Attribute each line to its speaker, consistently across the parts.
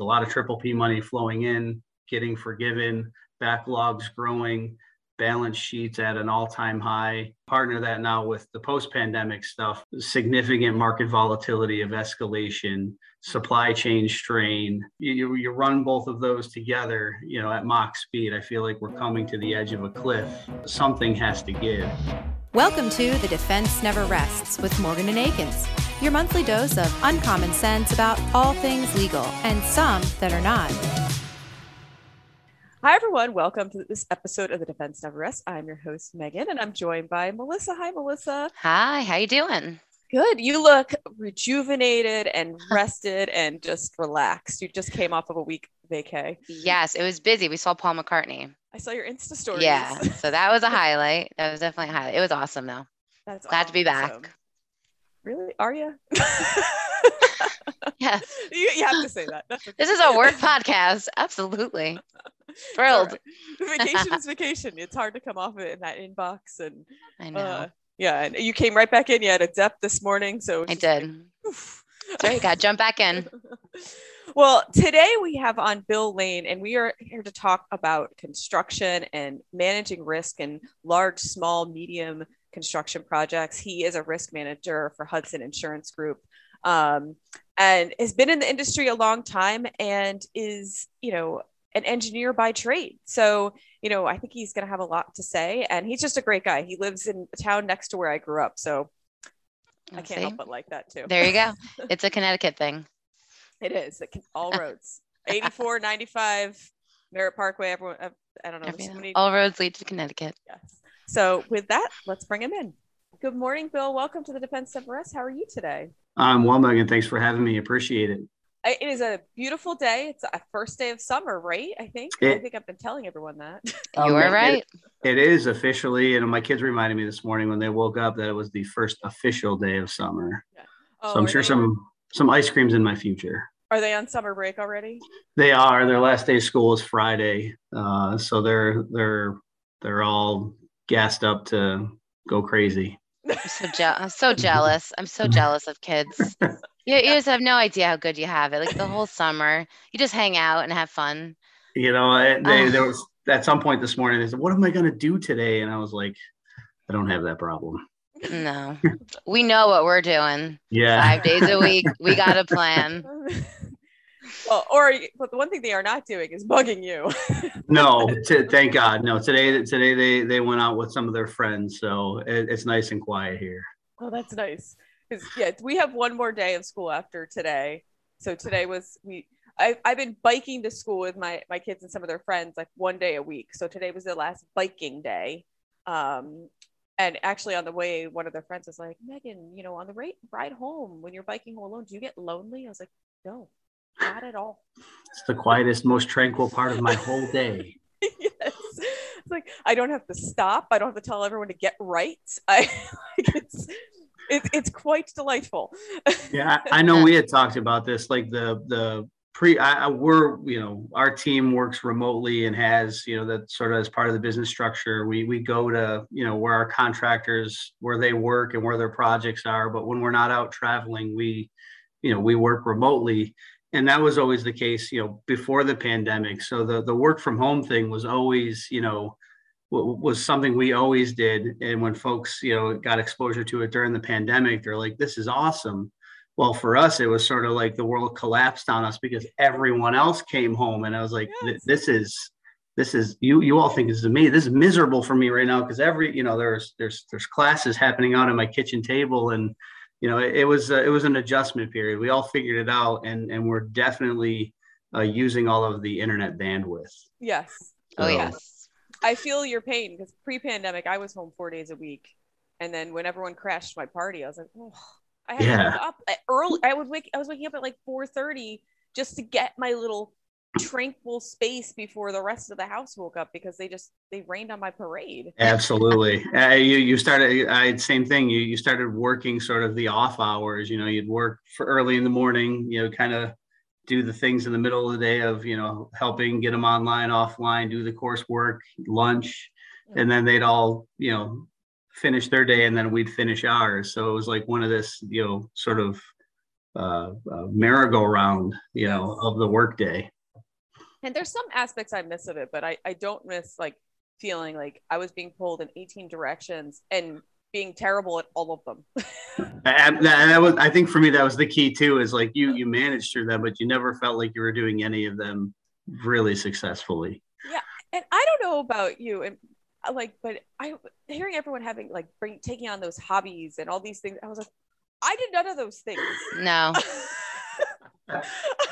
Speaker 1: A lot of triple P money flowing in, getting forgiven, backlogs growing, balance sheets at an all-time high. Partner that now with the post-pandemic stuff, significant market volatility of escalation, supply chain strain. You, you run both of those together, you know, at Mach speed. I feel like we're coming to the edge of a cliff. Something has to give.
Speaker 2: Welcome to The Defense Never Rests with Morgan and Akins, your monthly dose of uncommon sense about all things legal and some that are not.
Speaker 3: Hi, everyone. Welcome to this episode of the Defense Never Rests. I'm your host, Megan, and I'm joined by Melissa. Hi, Melissa.
Speaker 4: Hi, how you doing?
Speaker 3: Good. You look rejuvenated and rested and just relaxed. You just came off of a week vacay.
Speaker 4: Yes, it was busy. We saw Paul McCartney.
Speaker 3: I saw your Insta story.
Speaker 4: Yeah, so that was a highlight. That was definitely a highlight. It was awesome, though. That's glad awesome. to be back.
Speaker 3: Really? Are you?
Speaker 4: yes.
Speaker 3: You, you, have to say that.
Speaker 4: This is a work podcast. Absolutely. Thrilled.
Speaker 3: Vacation is vacation. It's hard to come off of it in that inbox. And
Speaker 4: I know. Uh,
Speaker 3: yeah. And you came right back in. You had a depth this morning. So
Speaker 4: I did. Like, Sorry, got jump back in.
Speaker 3: Well, today we have on Bill Lane, and we are here to talk about construction and managing risk and large, small, medium construction projects. He is a risk manager for Hudson Insurance Group um, and has been in the industry a long time and is, you know, an engineer by trade. So, you know, I think he's going to have a lot to say. And he's just a great guy. He lives in a town next to where I grew up. So I can't see. help but like that too.
Speaker 4: There you go. It's a Connecticut thing.
Speaker 3: It is. It can, all roads 84, 95, Merritt Parkway. Everyone, uh, I don't know.
Speaker 4: So many... All roads lead to Connecticut.
Speaker 3: Yes. So, with that, let's bring him in. Good morning, Bill. Welcome to the Defense of Rest. How are you today?
Speaker 1: I'm well, Megan. Thanks for having me. Appreciate it.
Speaker 3: It is a beautiful day. It's a first day of summer, right? I think. It, I think I've been telling everyone that.
Speaker 4: You um, are right.
Speaker 1: It, it is officially, and my kids reminded me this morning when they woke up that it was the first official day of summer. Yeah. Oh, so I'm sure some some ice creams in my future.
Speaker 3: Are they on summer break already?
Speaker 1: They are. Their last day of school is Friday, uh, so they're they're they're all gassed up to go crazy.
Speaker 4: I'm so, je- I'm so jealous. I'm so jealous of kids. You, you just have no idea how good you have it. Like the whole summer, you just hang out and have fun.
Speaker 1: You know, eh, they, there was at some point this morning. They said, "What am I going to do today?" And I was like, "I don't have that problem."
Speaker 4: No, we know what we're doing.
Speaker 1: Yeah,
Speaker 4: five days a week. We got a plan.
Speaker 3: Well, or but the one thing they are not doing is bugging you.
Speaker 1: no, t- thank God. No, today today they they went out with some of their friends, so it, it's nice and quiet here.
Speaker 3: Oh, that's nice. Because yeah, we have one more day of school after today. So today was we. I, I've been biking to school with my my kids and some of their friends like one day a week. So today was the last biking day. Um, and actually on the way, one of their friends was like, Megan, you know, on the ride ride home when you're biking home alone, do you get lonely? I was like, no, not at all.
Speaker 1: It's the quietest, most tranquil part of my whole day.
Speaker 3: yes. It's like I don't have to stop. I don't have to tell everyone to get right. I like it's it, it's quite delightful.
Speaker 1: yeah, I know we had talked about this, like the the pre. I, we're you know our team works remotely and has you know that sort of as part of the business structure. We we go to you know where our contractors where they work and where their projects are. But when we're not out traveling, we you know we work remotely and that was always the case you know before the pandemic. So the the work from home thing was always you know was something we always did. And when folks you know got exposure to it during the pandemic they're like this is awesome. Well for us it was sort of like the world collapsed on us because everyone else came home. And i was like this is this is you you all think this is me. This is miserable for me right now because every you know there's there's there's classes happening out at my kitchen table and you know, it, it was uh, it was an adjustment period. We all figured it out, and and we're definitely uh, using all of the internet bandwidth.
Speaker 3: Yes.
Speaker 4: So, oh yes.
Speaker 3: I feel your pain because pre-pandemic I was home four days a week, and then when everyone crashed my party, I was like, oh, I had yeah. to wake up early. I would wake. I was waking up at like four thirty just to get my little tranquil space before the rest of the house woke up because they just they rained on my parade
Speaker 1: absolutely uh, you you started i same thing you you started working sort of the off hours you know you'd work for early in the morning you know kind of do the things in the middle of the day of you know helping get them online offline do the coursework lunch mm-hmm. and then they'd all you know finish their day and then we'd finish ours so it was like one of this you know sort of uh, uh, merry-go-round, you know, of the workday.
Speaker 3: And there's some aspects I miss of it, but I, I don't miss like feeling like I was being pulled in 18 directions and being terrible at all of them.
Speaker 1: and that was, I think for me, that was the key too, is like you, you managed through them, but you never felt like you were doing any of them really successfully.
Speaker 3: Yeah. And I don't know about you and uh, like, but I hearing everyone having like bring, taking on those hobbies and all these things, I was like, I did none of those things.
Speaker 4: No.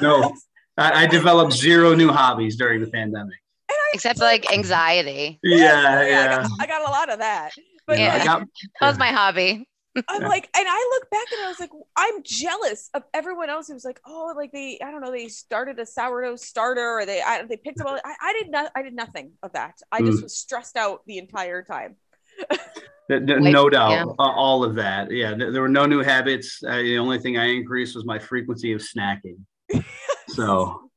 Speaker 1: no, I, I, developed zero new hobbies during the pandemic.
Speaker 4: Except like anxiety.
Speaker 1: Yeah, yeah.
Speaker 3: yeah. I, got, I, got, a lot of that. But
Speaker 4: yeah, got, that was my hobby.
Speaker 3: I'm like, and I look back and I was like, I'm jealous of everyone else who was like, oh, like they, I don't know, they started a sourdough starter or they, I, they picked up all. I, I did not, I did nothing of that. I just mm. was stressed out the entire time.
Speaker 1: no doubt, yeah. all of that. Yeah, there were no new habits. Uh, the only thing I increased was my frequency of snacking. so,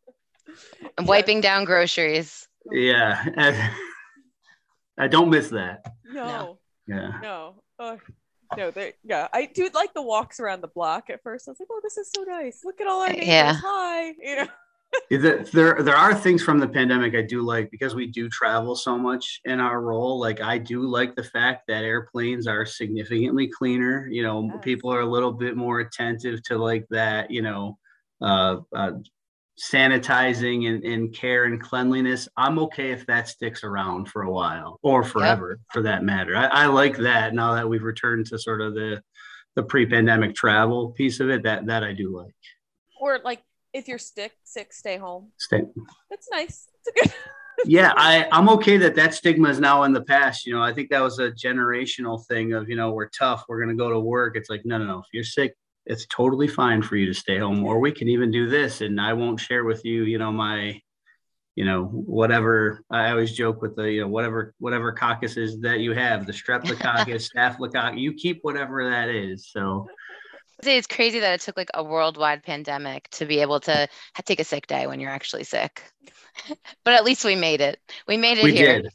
Speaker 1: I'm
Speaker 4: wiping down groceries.
Speaker 1: Yeah, I don't miss that.
Speaker 3: No.
Speaker 1: Yeah.
Speaker 3: No. Oh, no. There. Yeah, I do like the walks around the block at first. I was like, oh, this is so nice. Look at all our neighbors. Yeah. Hi. You know
Speaker 1: there there are things from the pandemic I do like because we do travel so much in our role. Like I do like the fact that airplanes are significantly cleaner. You know, yes. people are a little bit more attentive to like that. You know, uh, uh, sanitizing and, and care and cleanliness. I'm okay if that sticks around for a while or forever, yep. for that matter. I, I like that now that we've returned to sort of the the pre-pandemic travel piece of it. That that I do like.
Speaker 3: Or like if you're sick, sick, stay home.
Speaker 1: Stay.
Speaker 3: That's nice. It's good.
Speaker 1: yeah, I I'm okay that that stigma is now in the past. You know, I think that was a generational thing of you know we're tough, we're gonna go to work. It's like no, no, no. If you're sick, it's totally fine for you to stay home, or we can even do this, and I won't share with you, you know, my you know whatever i always joke with the you know whatever whatever caucuses that you have the streptococcus staphylococcus you keep whatever that is so
Speaker 4: it's crazy that it took like a worldwide pandemic to be able to take a sick day when you're actually sick. but at least we made it. We made it
Speaker 1: we
Speaker 4: here.
Speaker 1: Did.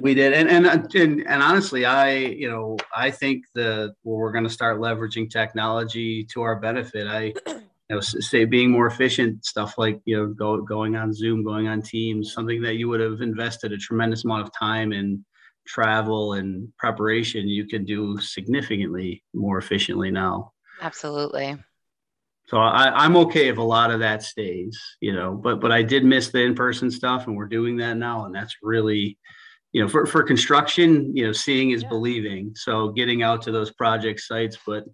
Speaker 1: We did, and, and uh, and and honestly, I you know I think the well, we're going to start leveraging technology to our benefit. I you know say being more efficient stuff like you know go, going on Zoom, going on Teams, something that you would have invested a tremendous amount of time in travel and preparation you can do significantly more efficiently now
Speaker 4: absolutely
Speaker 1: so I, am okay if a lot of that stays you know but but i did miss the in-person stuff and we're doing that now and that's really you know for, for construction you know seeing is yeah. believing so getting out to those project sites but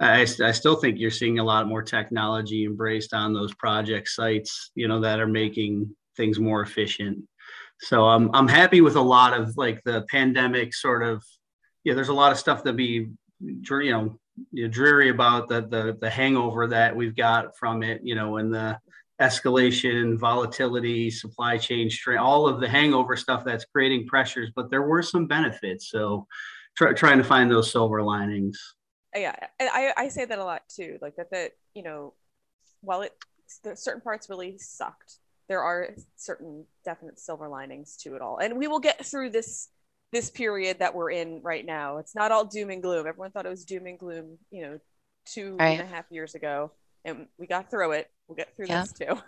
Speaker 1: I, I still think you're seeing a lot more technology embraced on those project sites you know that are making things more efficient so I'm I'm happy with a lot of like the pandemic sort of. Yeah, there's a lot of stuff that be, you know, dreary about the the the hangover that we've got from it. You know, and the escalation, volatility, supply chain strain, all of the hangover stuff that's creating pressures. But there were some benefits. So try, trying to find those silver linings.
Speaker 3: Uh, yeah, I I say that a lot too. Like that that you know, while it certain parts really sucked there are certain definite silver linings to it all and we will get through this this period that we're in right now. It's not all doom and gloom. Everyone thought it was doom and gloom you know two right. and a half years ago and we got through it. We'll get through yeah. this too.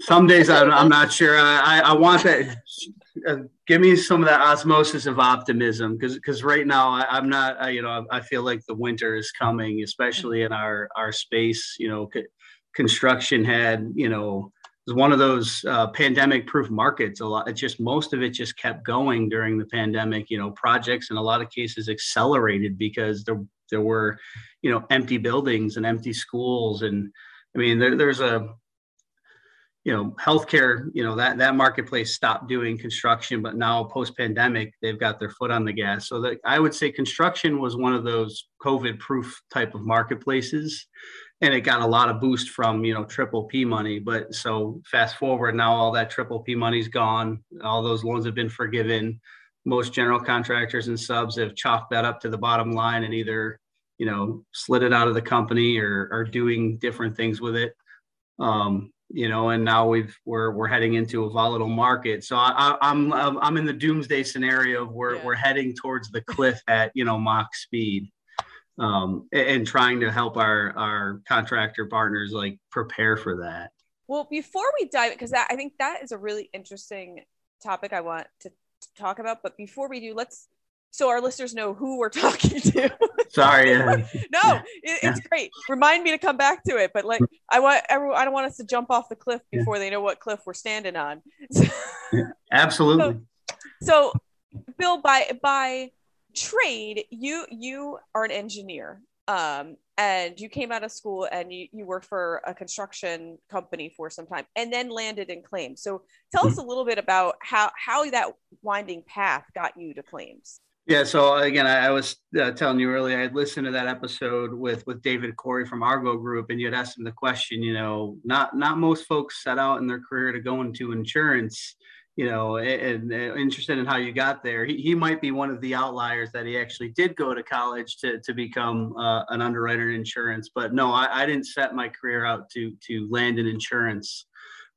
Speaker 1: Some days I'm, I'm not sure. I, I want that uh, give me some of that osmosis of optimism because because right now I, am not I, you know I, I, feel like the winter is coming especially in our our space you know construction had, you know, was one of those uh, pandemic proof markets. A lot, it just most of it just kept going during the pandemic. You know, projects in a lot of cases accelerated because there there were, you know, empty buildings and empty schools, and I mean, there, there's a you know healthcare you know that that marketplace stopped doing construction but now post pandemic they've got their foot on the gas so i would say construction was one of those covid proof type of marketplaces and it got a lot of boost from you know triple P money. But so fast forward now, all that triple P money's gone. All those loans have been forgiven. Most general contractors and subs have chalked that up to the bottom line and either you know slid it out of the company or are doing different things with it. Um, you know, and now we've we're we're heading into a volatile market. So I, am I'm I'm in the doomsday scenario of where yeah. we're heading towards the cliff at you know Mach speed. Um, and trying to help our our contractor partners like prepare for that.
Speaker 3: Well, before we dive, because I think that is a really interesting topic I want to talk about. But before we do, let's so our listeners know who we're talking to.
Speaker 1: Sorry.
Speaker 3: no, it, it's yeah. great. Remind me to come back to it. But like, I want everyone. I don't want us to jump off the cliff before yeah. they know what cliff we're standing on.
Speaker 1: Absolutely.
Speaker 3: So, so, Bill, by by trade, you you are an engineer. Um, and you came out of school and you, you worked for a construction company for some time and then landed in claims so tell us mm-hmm. a little bit about how how that winding path got you to claims
Speaker 1: yeah. So again, I, I was uh, telling you earlier, I had listened to that episode with with David Corey from Argo Group, and you had asked him the question. You know, not not most folks set out in their career to go into insurance. You know, and, and interested in how you got there. He, he might be one of the outliers that he actually did go to college to to become uh, an underwriter in insurance. But no, I, I didn't set my career out to to land in insurance.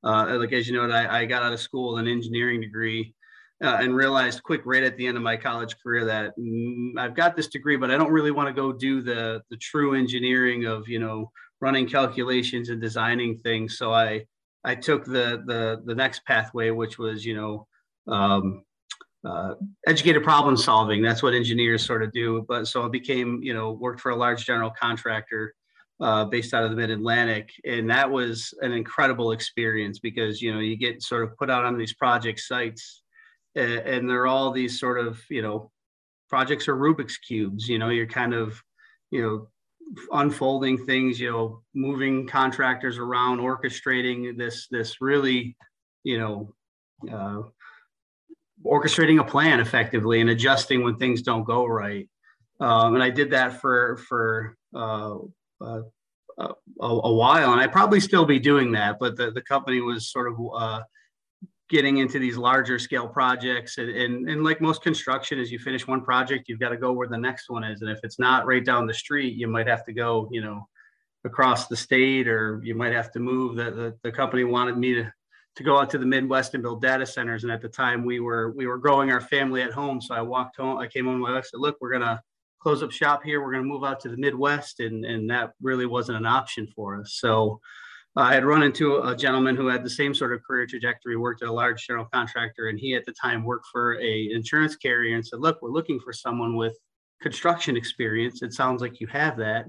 Speaker 1: Uh, like as you know, I, I got out of school an engineering degree uh, and realized quick right at the end of my college career that mm, I've got this degree, but I don't really want to go do the the true engineering of you know running calculations and designing things. So I I took the the the next pathway, which was you know um, uh, educated problem solving. That's what engineers sort of do. But so I became you know worked for a large general contractor. Uh, based out of the mid Atlantic. And that was an incredible experience because, you know, you get sort of put out on these project sites and they're all these sort of you know projects are rubik's cubes you know you're kind of you know unfolding things you know moving contractors around orchestrating this this really you know uh, orchestrating a plan effectively and adjusting when things don't go right. Um, and i did that for for uh, uh, a, a, while and i probably still be doing that but the, the company was sort of uh, getting into these larger scale projects and, and, and like most construction as you finish one project you've got to go where the next one is and if it's not right down the street you might have to go you know across the state or you might have to move the, the, the company wanted me to to go out to the midwest and build data centers and at the time we were we were growing our family at home so i walked home i came home my wife said look we're gonna close up shop here we're gonna move out to the midwest and and that really wasn't an option for us. So I had run into a gentleman who had the same sort of career trajectory, worked at a large general contractor, and he at the time worked for a insurance carrier and said, "Look, we're looking for someone with construction experience. It sounds like you have that.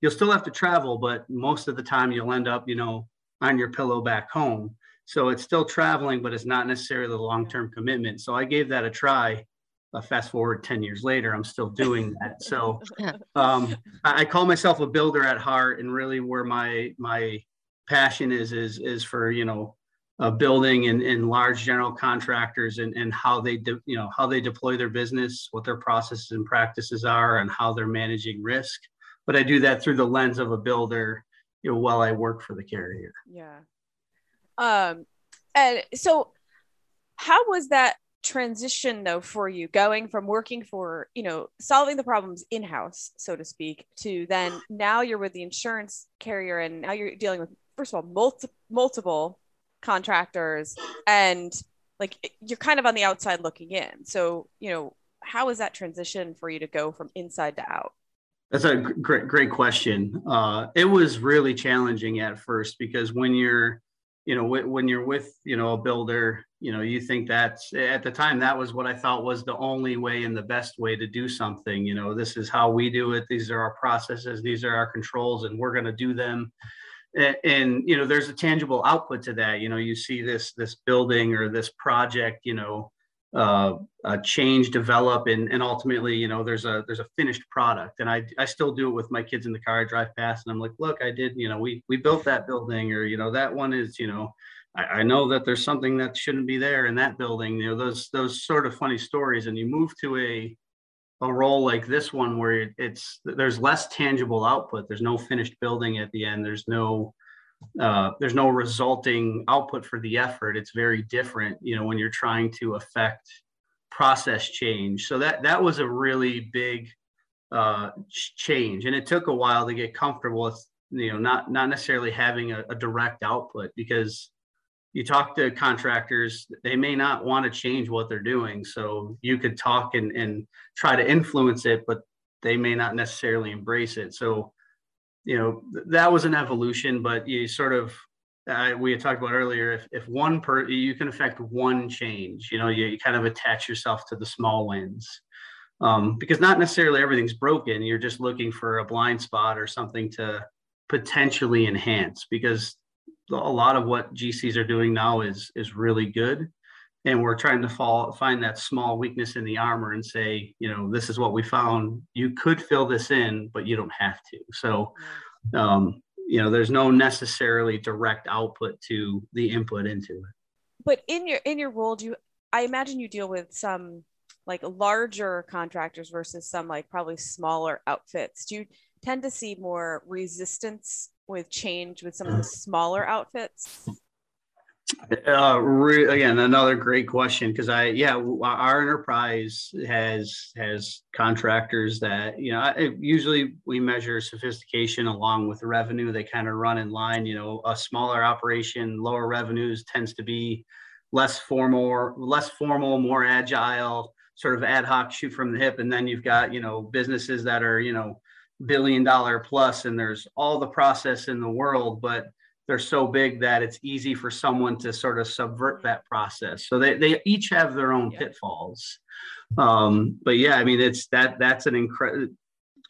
Speaker 1: You'll still have to travel, but most of the time you'll end up, you know, on your pillow back home. So it's still traveling, but it's not necessarily the long-term commitment. So I gave that a try. Uh, fast forward 10 years later, I'm still doing that. So um, I, I call myself a builder at heart, and really where my my passion is is is for you know uh, building and, and large general contractors and, and how they de- you know how they deploy their business what their processes and practices are and how they're managing risk. But i do that through the lens of a builder you know while i work for the carrier.
Speaker 3: Yeah. Um and so how was that transition though for you going from working for you know solving the problems in house so to speak to then now you're with the insurance carrier and now you're dealing with first of all multi- multiple contractors and like you're kind of on the outside looking in. So you know how is that transition for you to go from inside to out?
Speaker 1: That's a great great question. Uh, it was really challenging at first because when you're you know when you're with you know a builder you know you think that's at the time that was what i thought was the only way and the best way to do something. You know this is how we do it. These are our processes. These are our controls and we're going to do them and, you know there's a tangible output to that. You know you see this this building or this project you know uh, change develop and, and ultimately you know there's a there's a finished product. And I, I still do it with my kids in the car. I drive past and i'm like look i did you know we we built that building or you know that one is you know I, I know that there's something that shouldn't be there in that building. You know those those sort of funny stories. And you move to a a role like this one where it's there's less tangible output. There's no finished building at the end. There's no uh, there's no resulting output for the effort. It's very different you know when you're trying to affect process change. So that that was a really big uh, change. And it took a while to get comfortable with you know not not necessarily having a, a direct output because you talk to contractors they may not want to change what they're doing so you could talk and, and try to influence it but they may not necessarily embrace it. So, you know, th- that was an evolution, but you sort of, uh, we had talked about earlier, if, if one per, you can affect one change, you know, you, you kind of attach yourself to the small wins. Um, because not necessarily everything's broken. You're just looking for a blind spot or something to potentially enhance because a lot of what GCs are doing now is is really good and we're trying to fall, find that small weakness in the armor and say, you know, this is what we found. You could fill this in, but you don't have to. So, um, you know, there's no necessarily direct output to the input into it.
Speaker 3: But in your in your role, do you? I imagine you deal with some like larger contractors versus some like probably smaller outfits. Do you tend to see more resistance with change with some of the smaller outfits?
Speaker 1: Uh, re- again, another great question because I, yeah, our enterprise has has contractors that you know. I, usually, we measure sophistication along with revenue. They kind of run in line. You know, a smaller operation, lower revenues tends to be less formal, less formal, more agile, sort of ad hoc, shoot from the hip. And then you've got you know businesses that are you know billion dollar plus, and there's all the process in the world, but they're so big that it's easy for someone to sort of subvert that process. So they, they each have their own pitfalls. Um, but yeah, I mean, it's that that's an incredible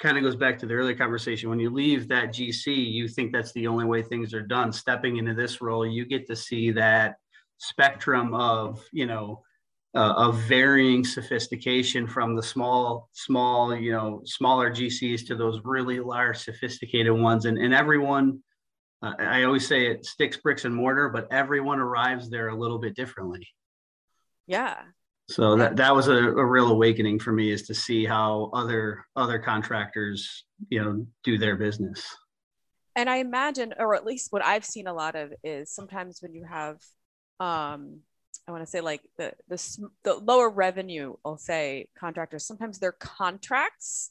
Speaker 1: kind of goes back to the earlier conversation. When you leave that GC, you think that's the only way things are done. Stepping into this role, you get to see that spectrum of, you know, uh, of varying sophistication from the small, small, you know, smaller GCs to those really large, sophisticated ones. And, and everyone, uh, I always say it sticks bricks and mortar, but everyone arrives there a little bit differently.
Speaker 3: Yeah.
Speaker 1: So that that was a, a real awakening for me is to see how other other contractors, you know, do their business.
Speaker 3: And I imagine, or at least what I've seen a lot of is sometimes when you have, um, I want to say like the the the lower revenue, I'll say contractors. Sometimes their contracts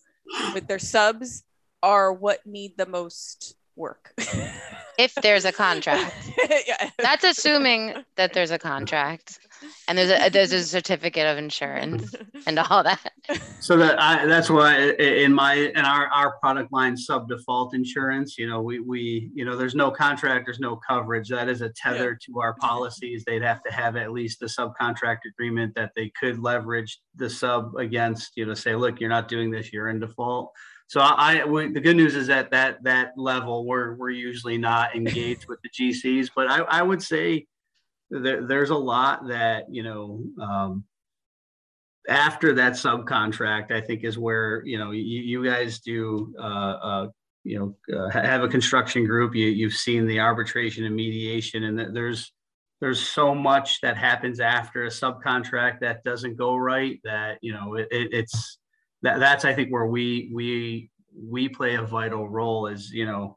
Speaker 3: with their subs are what need the most work.
Speaker 4: if there's a contract. yeah. That's assuming that there's a contract and there's a uh, there's a certificate of insurance and all that.
Speaker 1: So that I, that's why in my in our our product line sub default insurance, you know, we we you know there's no contract, there's no coverage. That is a tether yeah. to our policies. They'd have to have at least a subcontract agreement that they could leverage the sub against. You know, say, look, you're not doing this, you're in default. So I, we, the good news is that that that level we're we're usually not engaged with the GCs, but I, I would say there, there's a lot that you know um, after that subcontract. I think is where you know you, you guys do uh, uh, you know uh, have a construction group. You you've seen the arbitration and mediation, and there's there's so much that happens after a subcontract that doesn't go right that you know it, it, it's that that's I think where we we we play a vital role is you know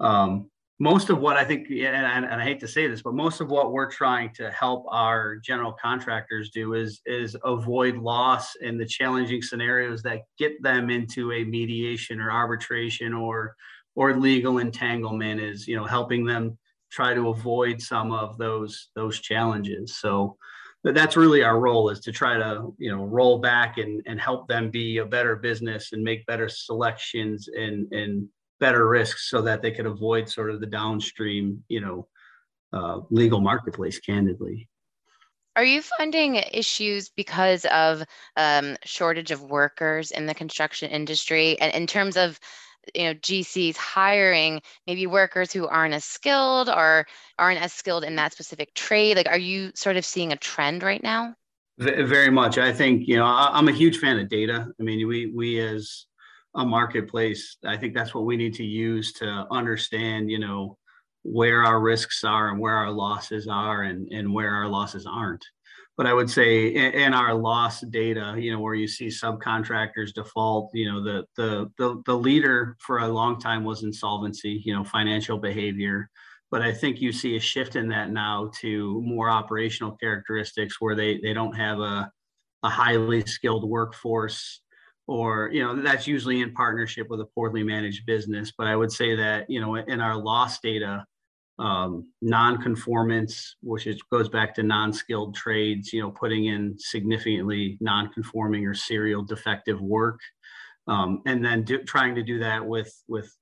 Speaker 1: um, most of what I think and, and, I hate to say this but most of what we're trying to help our general contractors do is is avoid loss in the challenging scenarios that get them into a mediation or arbitration or or legal entanglement is you know helping them try to avoid some of those those challenges. So that's really our role is to try to you know roll back and, and help them be a better business and make better selections and and better risks so that they could avoid sort of the downstream you know uh, legal marketplace candidly.
Speaker 4: Are you finding issues because of um, shortage of workers in the construction industry? And in terms of you know gcs hiring maybe workers who aren't as skilled or aren't as skilled in that specific trade like are you sort of seeing a trend right now?
Speaker 1: Very much. I think you know i'm a huge fan of data. I mean we we as a marketplace i think that's what we need to use to understand you know where our risks are and where our losses are and and where our losses aren't but I would say in, in, our loss data, you know, where you see subcontractors default, you know, the, the the the leader for a long time was insolvency, you know, financial behavior. But I think you see a shift in that now to more operational characteristics where they they don't have a a highly skilled workforce or you know that's usually in partnership with a poorly managed business but i would say that you know in our loss data um, non-conformance, which is, goes back to non-skilled trades, you know, putting in significantly non-conforming or serial defective work. um, and then do, trying to do that with with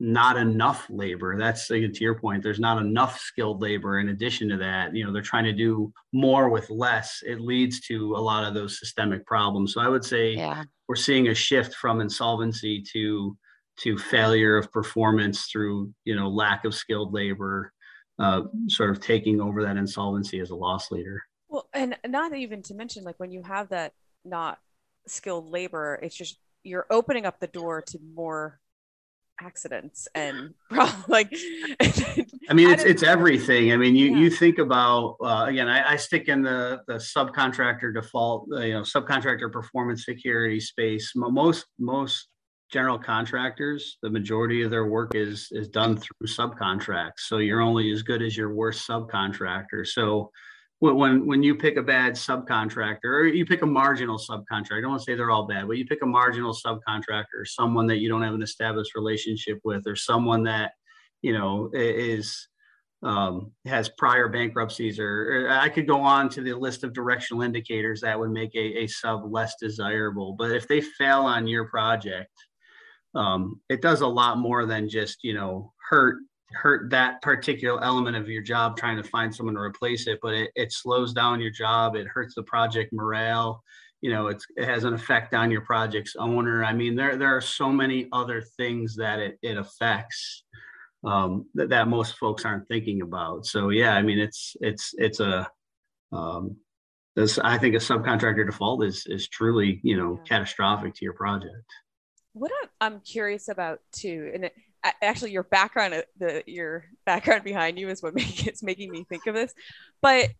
Speaker 1: not enough labor. That's to your point. There's not enough skilled labor. In addition to that, you know, they're trying to do more with less. It leads to a lot of those systemic problems. So I would say
Speaker 4: yeah.
Speaker 1: we're seeing a shift from insolvency to to failure of performance through you know lack of skilled labor, uh, sort of taking over that insolvency as a loss leader.
Speaker 3: Well, and not even to mention like when you have that not skilled labor, it's just you're opening up the door to more accidents and like
Speaker 1: i mean it's it's everything. I mean you yeah. you think about uh, again I, I, stick in the the subcontractor default uh, you know subcontractor performance security space. Most most general contractors the majority of their work is is done through subcontracts. So you're only as good as your worst subcontractor. So when when you pick a bad subcontractor or you pick a marginal subcontractor, I don't want to say they're all bad, but you pick a marginal subcontractor, someone that you don't have an established relationship with, or someone that you know is um, has prior bankruptcies, or, or, I could go on to the list of directional indicators that would make a, a sub less desirable. But if they fail on your project, um, it does a lot more than just you know hurt hurt that particular element of your job trying to find someone to replace it but it, it slows down your job it hurts the project morale you know it has an effect on your project's owner. I mean there there are so many other things that it, it affects um, that, that most folks aren't thinking about. So yeah i mean it's it's it's a um, this i think a subcontractor default is is truly you know yeah. catastrophic to your project.
Speaker 3: What i'm curious about too and it, actually your background uh, the your background behind you is what make, it's making me think of this. But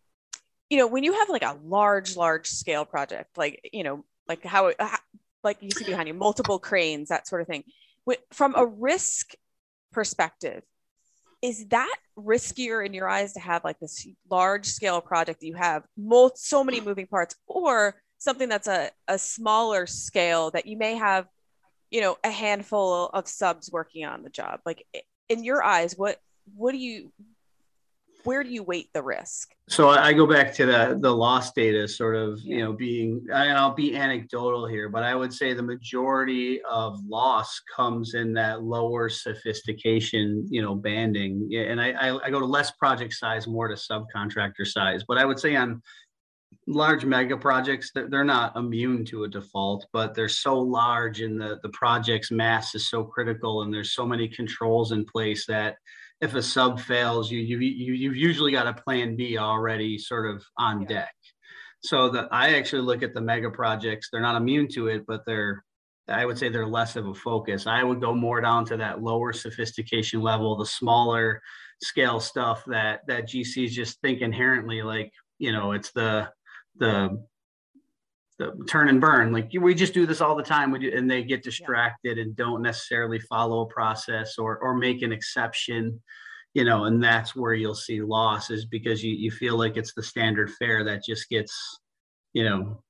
Speaker 3: you know when you have like a large large scale project like you know like how, how like you see behind you multiple cranes that sort of thing from a risk perspective is that riskier in your eyes to have like this large scale project that you have so many moving parts or something that's a, a smaller scale that you may have you know a handful of subs working on the job. Like in your eyes what what do you where do you weight the risk?
Speaker 1: So i go back to the the loss data sort of yeah. you know being and i'll be anecdotal here but i would say the majority of loss comes in that lower sophistication you know banding. And i i, I go to less project size more to subcontractor size. But i would say on large mega projects they're, they're not immune to a default but they're so large and the the project's mass is so critical and there's so many controls in place that if a sub fails you you, you you've usually got a plan b already sort of on yeah. deck so that i actually look at the mega projects they're not immune to it but they're i would say they're less of a focus i would go more down to that lower sophistication level the smaller scale stuff that that gcs just think inherently like you know it's the the the turn and burn. Like we just do this all the time. We do, and they get distracted and don't necessarily follow a process or or make an exception you know and that's where you'll see losses because you, you feel like it's the standard fare that just gets you know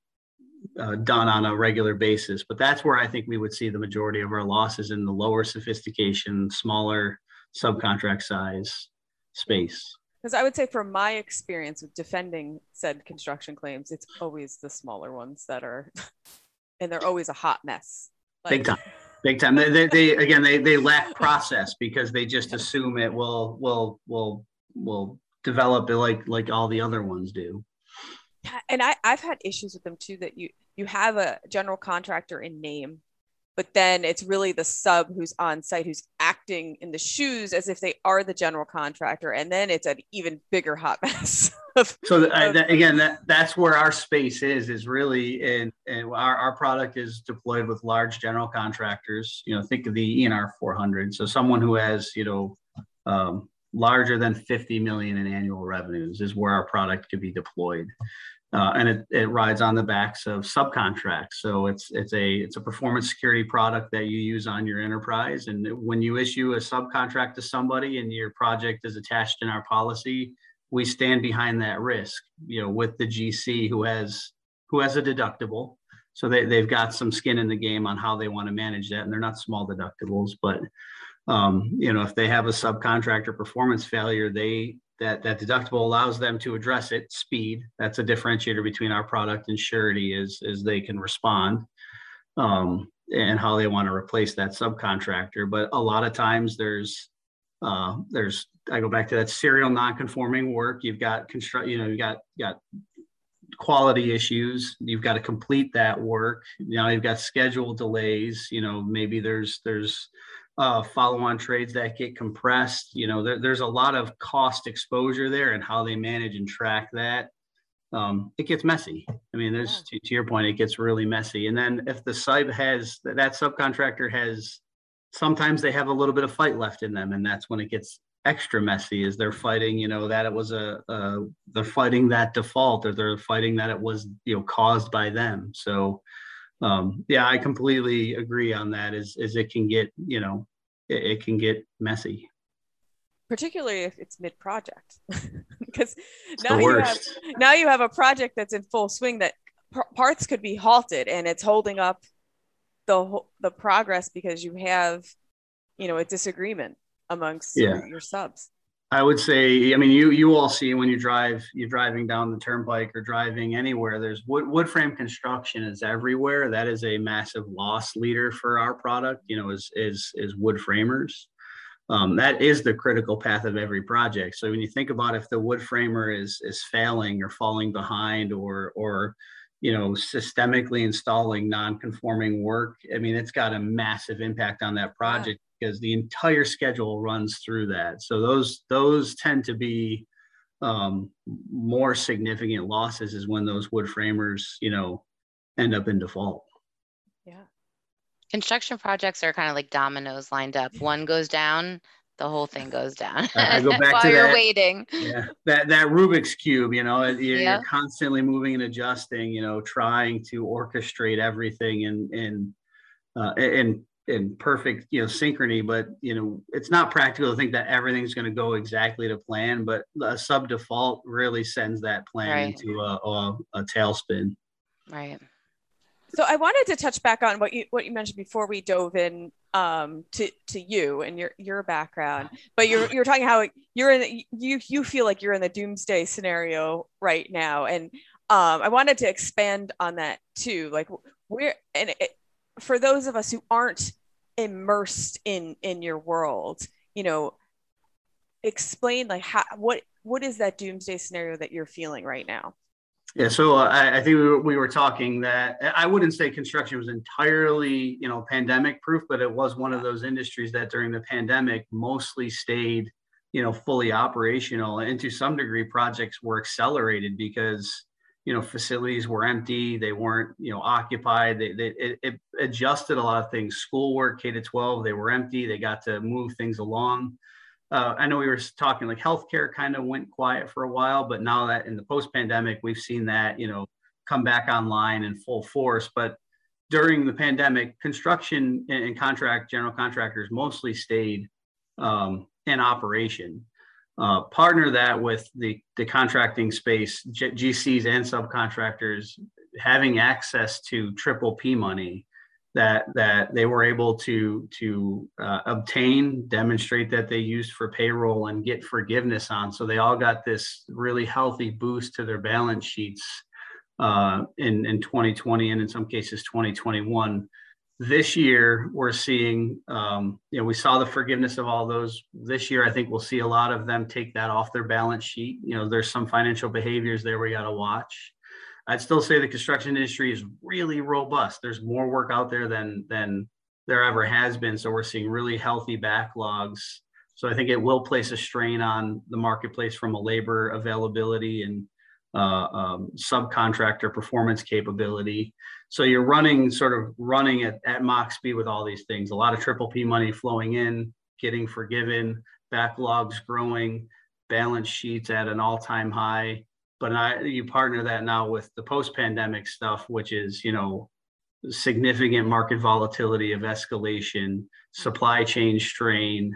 Speaker 1: uh, done on a regular basis. But that's where i think we would see the majority of our losses in the lower sophistication smaller subcontract size space
Speaker 3: because I would say from my experience with defending said construction claims, it's always the smaller ones that are, and they're always a hot mess.
Speaker 1: Like, Big time. Big time. They, they, they, again, they, they lack process because they just assume it will, will, will, will develop it like, like all the other ones do.
Speaker 3: Yeah, And I, I've had issues with them too, that you, you have a general contractor in name but then it's really the sub who's on site who's acting in the shoes as if they are the general contractor and then it's an even bigger hot mess
Speaker 1: of, so I, that, again that that's where our space is is really in and our, our product is deployed with large general contractors. You know think of the ENR 400 so someone who has you know um, larger than 50 million in annual revenues is where our product could be deployed uh, and it, it rides on the backs of subcontracts. So it's it's a it's a performance security product that you use on your enterprise. And when you issue a subcontract to somebody and your project is attached in our policy, we stand behind that risk. You know, with the GC who has who has a deductible. So they, they've got some skin in the game on how they want to manage that. And they're not small deductibles, but um, you know, if they have a subcontractor performance failure, they that that deductible allows them to address it speed that's a differentiator between our product and surety is is they can respond um, and how they want to replace that subcontractor. But a lot of times there's uh, there's I go back to that serial non-conforming work. You've got construct, you know, you got got quality issues. You've got to complete that work. You know, you've got schedule delays. You know, maybe there's there's uh, follow-on trades that get compressed. You know, there, there's a lot of cost exposure there, and how they manage and track that. Um, it gets messy. I mean, there's to, to, your point, it gets really messy. And then if the sub has that subcontractor has, sometimes they have a little bit of fight left in them, and that's when it gets extra messy. Is they're fighting, you know, that it was a, a they're fighting that default, or they're fighting that it was, you know, caused by them. So um, yeah, I completely agree on that. Is is it can get you know it, it can get messy,
Speaker 3: particularly if it's mid project, because now you have now you have a project that's in full swing that p- parts could be halted and it's holding up the the progress because you have you know a disagreement amongst yeah. your, your subs.
Speaker 1: I would say, I mean, you you all see when you drive, you're driving down the turnpike or driving anywhere. There's wood wood frame construction is everywhere. That is a massive loss leader for our product. You know, is is is wood framers. Um, that is the critical path of every project. So when you think about if the wood framer is is failing or falling behind or or you know systemically installing non-conforming work, I mean, it's got a massive impact on that project because the entire schedule runs through that. So those those tend to be um, more significant losses is when those wood framers, you know, end up in default.
Speaker 3: Yeah.
Speaker 4: Construction projects are kind of like dominoes lined up. One goes down, the whole thing goes down.
Speaker 1: I, go back
Speaker 4: While
Speaker 1: to
Speaker 4: you're
Speaker 1: that,
Speaker 4: waiting.
Speaker 1: Yeah, that that Rubik's cube. You know, you're, yeah. you're constantly moving and adjusting. You know, trying to orchestrate everything and and uh, and in perfect you know synchrony but you know it's not practical to think that everything's going to go exactly to plan but a sub default really sends that plan right. into a, a, a tailspin.
Speaker 4: Right.
Speaker 3: So i wanted to touch back on what you what you mentioned before we dove in um, to to you and your your background but you're you're talking how you're in you you feel like you're in the doomsday scenario right now. And um, i wanted to expand on that too like where and it, for those of us who aren't immersed in in your world you know explain like how what what is that doomsday scenario that you're feeling right now?
Speaker 1: Yeah so uh, I, I, think we were, we were talking that i wouldn't say construction was entirely you know pandemic proof but it was one of those industries that during the pandemic mostly stayed you know fully operational and to some degree projects were accelerated because you know facilities were empty they weren't you know occupied they, they it, it adjusted a lot of things. Schoolwork k to 12 they were empty they got to move things along. Uh, i know we were talking like healthcare kind of went quiet for a while but now that in the post pandemic we've seen that you know come back online in full force. But during the pandemic construction and, contract general contractors mostly stayed um, in operation uh, partner that with the, the contracting space, G- GCs and subcontractors having access to triple P money that that they were able to to uh, obtain, demonstrate that they used for payroll and get forgiveness on. So they all got this really healthy boost to their balance sheets uh, in in 2020 and in some cases 2021 this year we're seeing um, you know we saw the forgiveness of all those. This year i think we'll see a lot of them take that off their balance sheet. You know there's some financial behaviors there we got to watch. I'd still say the construction industry is really robust. There's more work out there than than there ever has been so we're seeing really healthy backlogs. So i think it will place a strain on the marketplace from a labor availability and uh, um, subcontractor performance capability. So you're running sort of running at, at Mach speed with all these things. A lot of triple P money flowing in, getting forgiven, backlogs growing, balance sheets at an all-time high. But I, you partner that now with the post-pandemic stuff, which is you know significant market volatility of escalation, supply chain strain.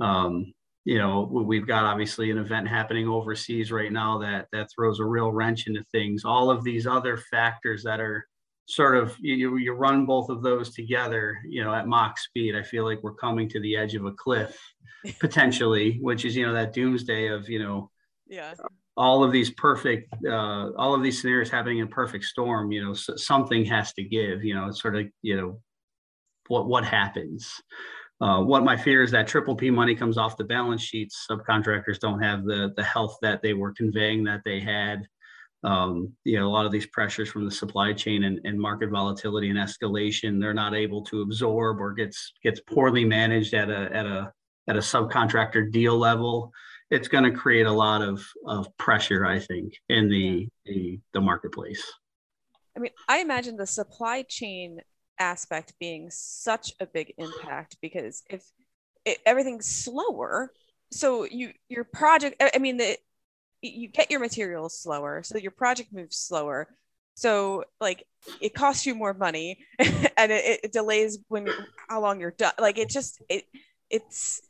Speaker 1: Um, you know we've got obviously an event happening overseas right now that that throws a real wrench into things all of these other factors that are sort of you, you run both of those together you know at Mach speed i feel like we're coming to the edge of a cliff potentially which is you know that doomsday of you know
Speaker 3: yeah
Speaker 1: all of these perfect uh, all of these scenarios happening in perfect storm you know something has to give you know it's sort of you know what what happens uh, what my fear is that triple P money comes off the balance sheets. Subcontractors don't have the the health that they were conveying that they had. Um, you know, a lot of these pressures from the supply chain and, and market volatility and escalation, they're not able to absorb or gets gets poorly managed at a at a at a subcontractor deal level. It's going to create a lot of of pressure, I think, in the the, the marketplace.
Speaker 3: I mean, I imagine the supply chain aspect being such a big impact because if it, everything's slower so you your project i mean the you get your materials slower so your project moves slower. So like it costs you more money and it, it delays when how long you're done like it just it it's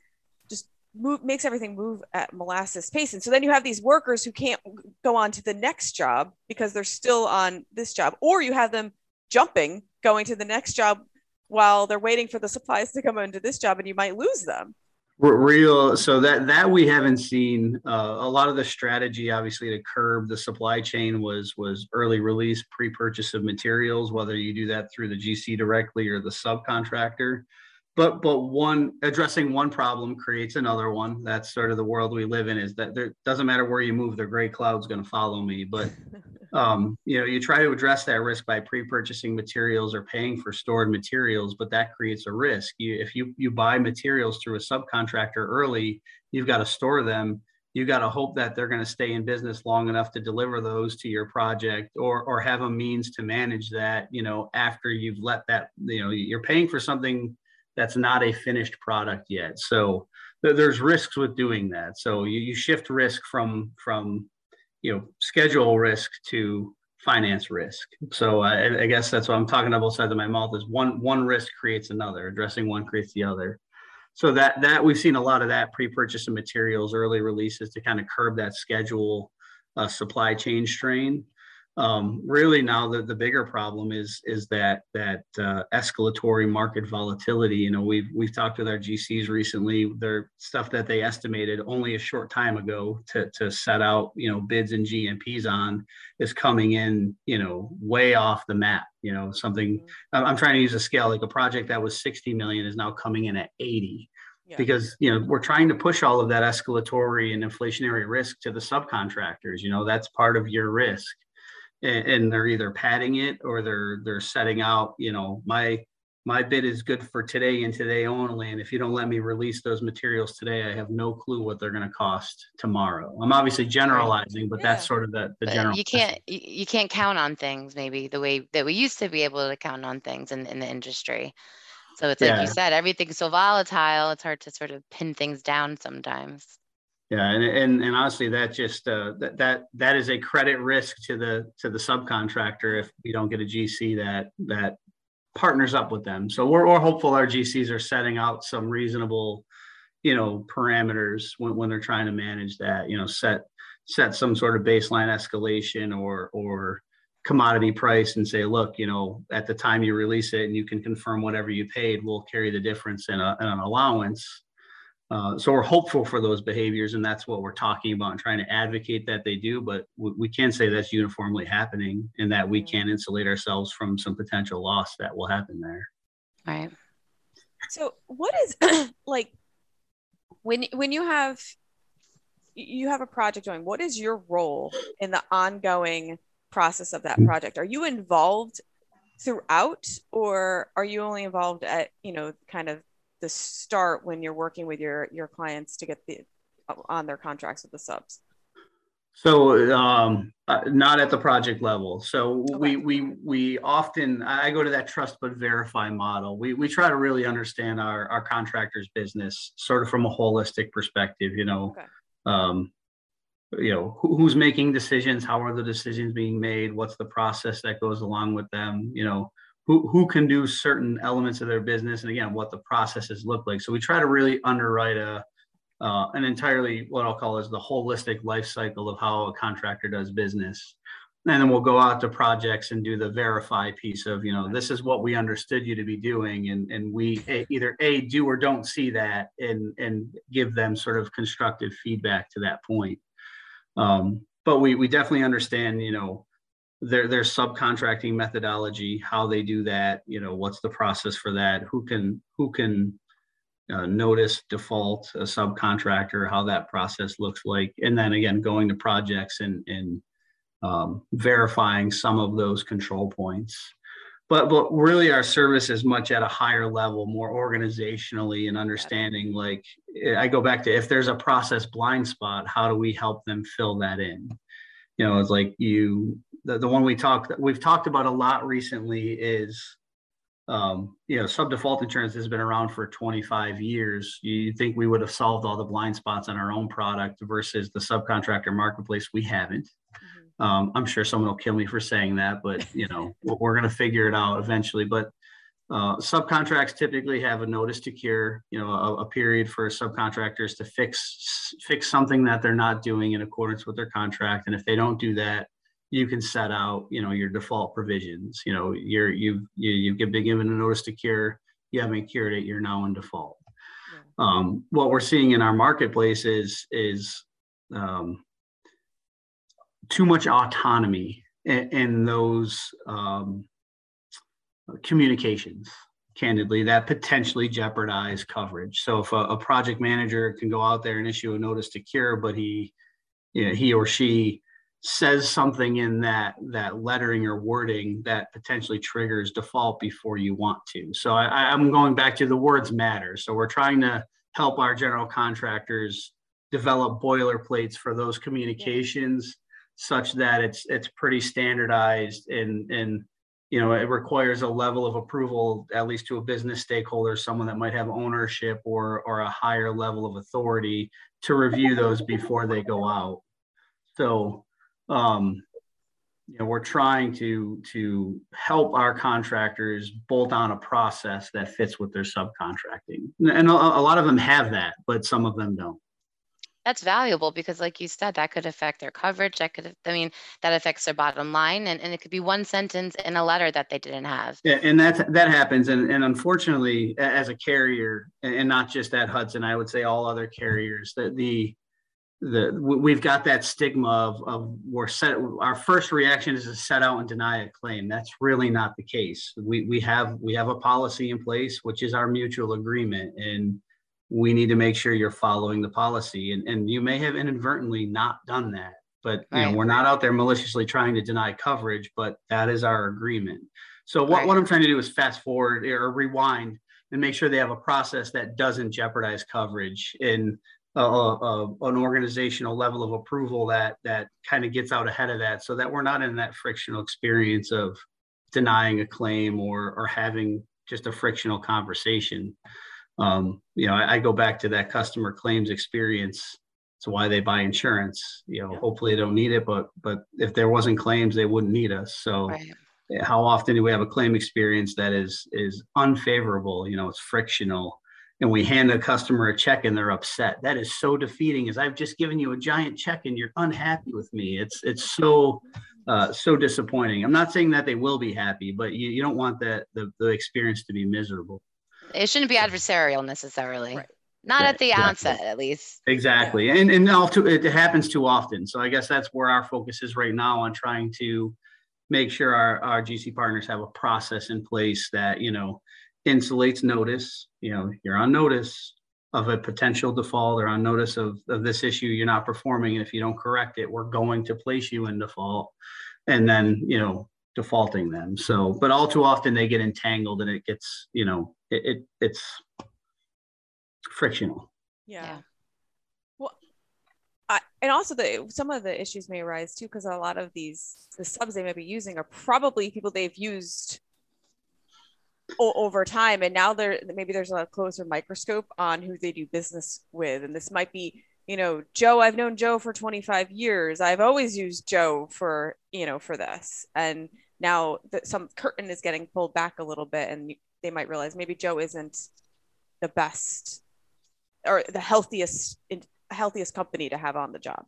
Speaker 3: just move makes everything move at molasses pace. And so then you have these workers who can't go on to the next job because they're still on this job or you have them jumping going to the next job while they're waiting for the supplies to come into this job and you might lose them
Speaker 1: real so that that we haven't seen uh, a lot of the strategy obviously to curb the supply chain was was early release pre-purchase of materials whether you do that through the gc directly or the subcontractor but but one addressing one problem creates another one that's sort of the world we live in is that there doesn't matter where you move the gray cloud's going to follow me but um, you know, you try to address that risk by pre-purchasing materials or paying for stored materials, but that creates a risk. You, if you you buy materials through a subcontractor early, you've got to store them. You got to hope that they're going to stay in business long enough to deliver those to your project, or or have a means to manage that. You know, after you've let that, you know, you're paying for something that's not a finished product yet. So there's risks with doing that. So you, you shift risk from from you know schedule risk to finance risk. So I, I, guess that's what I'm talking about both sides of my mouth is one one risk creates another, addressing one creates the other. So that that we've seen a lot of that pre-purchase of materials, early releases to kind of curb that schedule uh, supply chain strain um, really now the, the bigger problem is is that that uh, escalatory market volatility you know we've we've talked with our gcs recently their stuff that they estimated only a short time ago to, to set out you know bids and gmps on is coming in you know way off the map you know something mm-hmm. i'm trying to use a scale like a project that was 60 million is now coming in at 80 yeah. because you know we're trying to push all of that escalatory and inflationary risk to the subcontractors you know that's part of your risk and, and they're either padding it or they're they're setting out you know my my bid is good for today and today only and if you don't let me release those materials today i have no clue what they're going to cost tomorrow. I'm obviously generalizing but yeah. that's sort of the, the general
Speaker 4: you can't you can't count on things maybe the way that we used to be able to count on things in, in the industry. So it's like yeah. you said everything's so volatile it's hard to sort of pin things down sometimes
Speaker 1: yeah, and and, and honestly, that just uh, that that that is a credit risk to the to the subcontractor if we don't get a GC that that partners up with them. So we're, we're hopeful our GCs are setting out some reasonable, you know, parameters when, when they're trying to manage that. You know, set set some sort of baseline escalation or or commodity price and say, look, you know, at the time you release it and you can confirm whatever you paid, we'll carry the difference in, a, in an allowance uh, so we're hopeful for those behaviors, and that's what we're talking about and trying to advocate that they do. But we, we can't say that's uniformly happening, and that we can't insulate ourselves from some potential loss that will happen there.
Speaker 4: Right.
Speaker 3: So, what is like when when you have you have a project going? What is your role in the ongoing process of that project? Are you involved throughout, or are you only involved at you know kind of the start when you're working with your your clients to get the on their contracts with the subs?
Speaker 1: So um, uh, not at the project level. So okay. we we we often I go to that trust but verify model. We we try to really understand our our contractors' business sort of from a holistic perspective. You know, okay. um, you know who, who's making decisions, how are the decisions being made, what's the process that goes along with them. You know, who, who can do certain elements of their business and again what the processes look like. So we try to really underwrite a uh, an entirely what i'll call is the holistic life cycle of how a contractor does business. And then we'll go out to projects and do the verify piece of you know this is what we understood you to be doing. And and we either a do or don't see that and and give them sort of constructive feedback to that point. Um, but we we definitely understand, you know, their their subcontracting methodology, how they do that, you know, what's the process for that, who can who can uh, notice default a subcontractor, how that process looks like, and then again going to projects and and um, verifying some of those control points. But but really, our service is much at a higher level, more organizationally and understanding. Like I go back to if there's a process blind spot, how do we help them fill that in? You know, it's like you the, the one we talked we've talked about a lot recently is um, you know, sub default insurance has been around for 25 years. You think we would have solved all the blind spots on our own product versus the subcontractor marketplace? We haven't. Mm-hmm. Um, I'm sure someone will kill me for saying that, but you know, we're going to figure it out eventually. But uh, subcontracts typically have a notice to cure, you know, a, a, period for subcontractors to fix fix something that they're not doing in accordance with their contract. And if they don't do that, you can set out, you know, your default provisions. You know, you're you've you, you've been given a notice to cure, you haven't cured it, you're now in default. Yeah. Um, what we're seeing in our marketplace is is um, too much autonomy in, in those um, communications candidly that potentially jeopardize coverage so if a, a, project manager can go out there and issue a notice to cure but he you know, he or she says something in that that lettering or wording that potentially triggers default before you want to. So I, I'm going back to the words matter. So we're trying to help our general contractors develop boilerplates for those communications such that it's it's pretty standardized and and you know it requires a level of approval at least to a business stakeholder someone that might have ownership or or a higher level of authority to review those before they go out so um, you know, we're trying to to help our contractors bolt on a process that fits with their subcontracting, and a, a lot of them have that, but some of them don't.
Speaker 4: That's valuable because like you said that could affect their coverage. That could i mean that affects their bottom line. And, and it could be one sentence in a letter that they didn't have.
Speaker 1: Yeah and that that happens. And, and unfortunately as a carrier and not just at hudson i would say all other carriers that the the we've got that stigma of, of we're set our first reaction is to set out and deny a claim. That's really not the case. We we have we have a policy in place which is our mutual agreement and we need to make sure you're following the policy. And, and you may have inadvertently not done that but you right. know we're not out there maliciously trying to deny coverage but that is our agreement. So what, right. what i'm trying to do is fast forward or rewind and make sure they have a process that doesn't jeopardize coverage. And an organizational level of approval that that kind of gets out ahead of that so that we're not in that frictional experience of denying a claim or or having just a frictional conversation. Um, you know I, I, go back to that customer claims experience. It's why they buy insurance you know hopefully they don't need it but but if there wasn't claims they wouldn't need us. So right. how often do we have a claim experience that is is unfavorable? You know it's frictional and we hand a customer a check and they're upset. That is so defeating. As I've just given you a giant check and you're unhappy with me. It's it's so uh, so disappointing. I'm not saying that they will be happy, but you, you don't want that the, the experience to be miserable.
Speaker 4: It shouldn't be adversarial necessarily. Right. Not right. at the exactly. onset, at least.
Speaker 1: Exactly, yeah. and and too, it happens too often. So I guess that's where our focus is right now on trying to make sure our, our GC partners have a process in place that you know insulates notice. You know, you're on notice of a potential default or on notice of, of this issue you're not performing. And if you don't correct it, we're going to place you in default and then, you know, defaulting them. So, but all too often they get entangled and it gets, you know, it, it it's frictional.
Speaker 3: Yeah. yeah. Well, I, and also the some of the issues may arise too because a lot of these the subs they may be using are probably people they've used o- over time. And now there maybe there's a closer microscope on who they do business with. And this might be you know joe i've known joe for 25 years. I've always used joe for you know for this. And now that some curtain is getting pulled back a little bit and they might realize maybe joe isn't the best or the healthiest healthiest company to have on the job.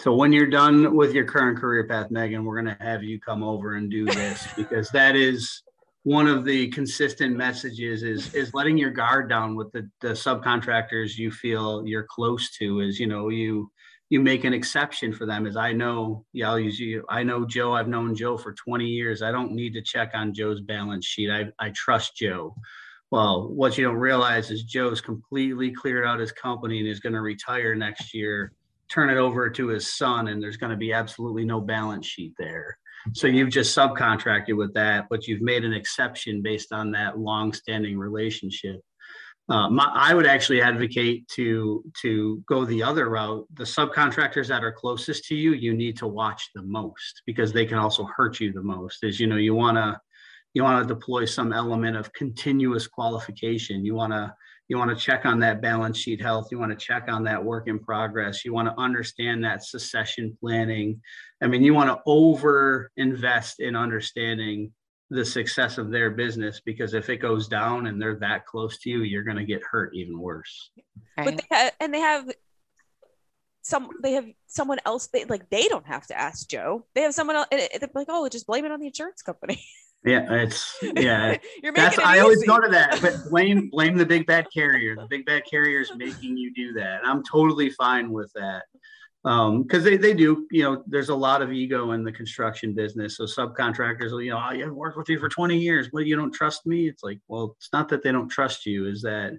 Speaker 1: So when you're done with your current career path megan we're going to have you come over and do this because that is one of the consistent messages is is letting your guard down with the, the subcontractors you feel you're close to is you know you you make an exception for them as I know, yeah, I'll use you. I know Joe, I've known Joe for 20 years. I don't need to check on Joe's balance sheet. I, I trust Joe. Well, what you don't realize is Joe's completely cleared out his company and is going to retire next year, turn it over to his son, and there's going to be absolutely no balance sheet there. So you've just subcontracted with that, but you've made an exception based on that long-standing relationship. Uh, my, I would actually advocate to to go the other route. The subcontractors that are closest to you, you need to watch the most because they can also hurt you the most. Is you know you want to you want to deploy some element of continuous qualification. You want to you want to check on that balance sheet health. You want to check on that work in progress. You want to understand that succession planning. I mean, you want to over invest in understanding the success of their business because if it goes down and they're that close to you, you're going to get hurt even worse.
Speaker 3: But they have, and they have some they have someone else they like they don't have to ask Joe. They have someone else and they're like, oh, just blame it on the insurance company.
Speaker 1: Yeah, it's yeah. You're that's it I always go to that, but blame blame the big bad carrier. The big bad carrier is making you do that. I'm totally fine with that because um, they, they do, you know, there's a lot of ego in the construction business. So subcontractors will, you know, oh, I've worked with you for 20 years. Well, you don't trust me. It's like, well, it's not that they don't trust you, is that,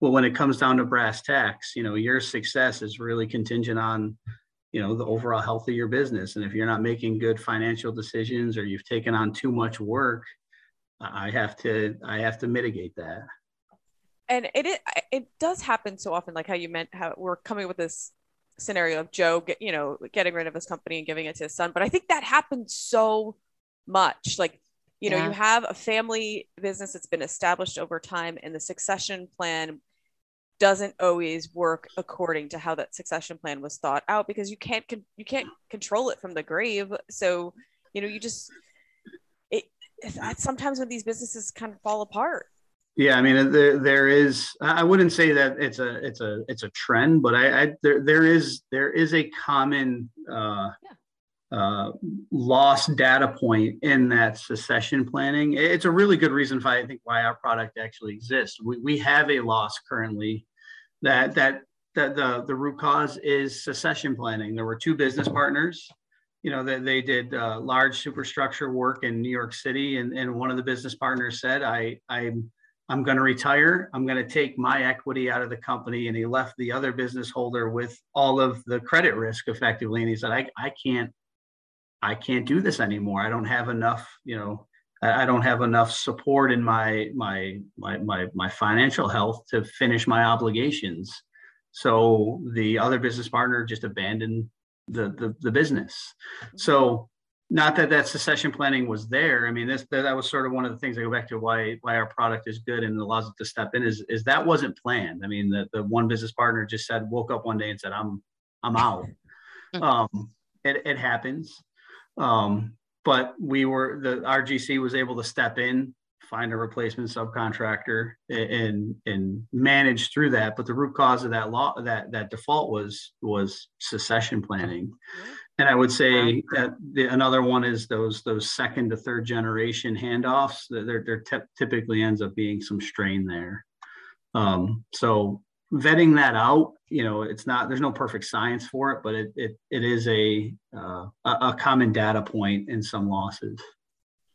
Speaker 1: well, when it comes down to brass tacks, you know, your success is really contingent on, you know, the overall health of your business. And if you're not making good financial decisions or you've taken on too much work, I have to, I have to mitigate that.
Speaker 3: And it, it, it does happen so often, like how you meant how we're coming with this scenario of Joe, get, you know, getting rid of his company and giving it to his son. But I think that happens so much. Like, you know, yeah. you have a family business that's been established over time, and the succession plan doesn't always work according to how that succession plan was thought out because you can't con- you can't control it from the grave. So, you know, you just it. Sometimes when these businesses kind of fall apart.
Speaker 1: Yeah, I mean, there, there is. I wouldn't say that it's a it's a it's a trend, but I, I there there is there is a common uh, yeah. uh, lost data point in that succession planning. It's a really good reason why I think why our product actually exists. We we have a loss currently that that that the the root cause is succession planning. There were two business partners you know, that they did uh, large superstructure work in New York City, and, and one of the business partners said, "I I'm I'm going to retire. I'm going to take my equity out of the company. And he left the other business holder with all of the credit risk effectively. And he said, I, I can't, I can't do this anymore. I don't have enough, you know, I don't have enough support in my, my, my, my, my financial health to finish my obligations. So the other business partner just abandoned the, the, the business. So not that that succession planning was there. I mean, this that was sort of one of the things I go back to why why our product is good and allows it to step in is is that wasn't planned. I mean, the the one business partner just said woke up one day and said I'm I'm out. Um, it it happens, um, but we were the RGC was able to step in, find a replacement subcontractor, and and manage through that. But the root cause of that law that that default was was secession planning. And I would say that the, another one is those those second to third generation handoffs. There, there typically ends up being some strain there. Um, so vetting that out, you know, it's not there's no perfect science for it, but it it, it is a, uh, a common data point in some losses.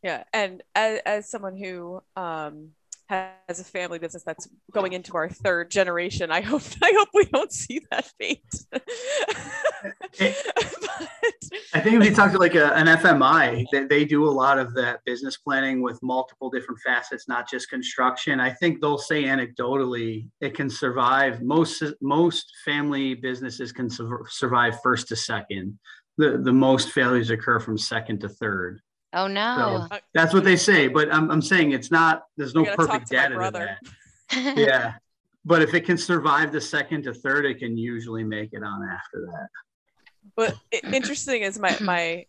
Speaker 3: Yeah, and as, as someone who um, has a family business that's going into our third generation. I hope I hope we don't see that fate. but,
Speaker 1: I think if you talk to like a, an FMI, they, they do a lot of that business planning with multiple different facets, not just construction. I think they'll say anecdotally it can survive. Most most family businesses can survive first to second. The the most failures occur from second to third.
Speaker 4: Oh no.
Speaker 1: So that's what they say, but I'm, I'm saying it's not. There's no perfect data to that. yeah, but if it can survive the second to third, it can usually make it on after that.
Speaker 3: But interesting is my my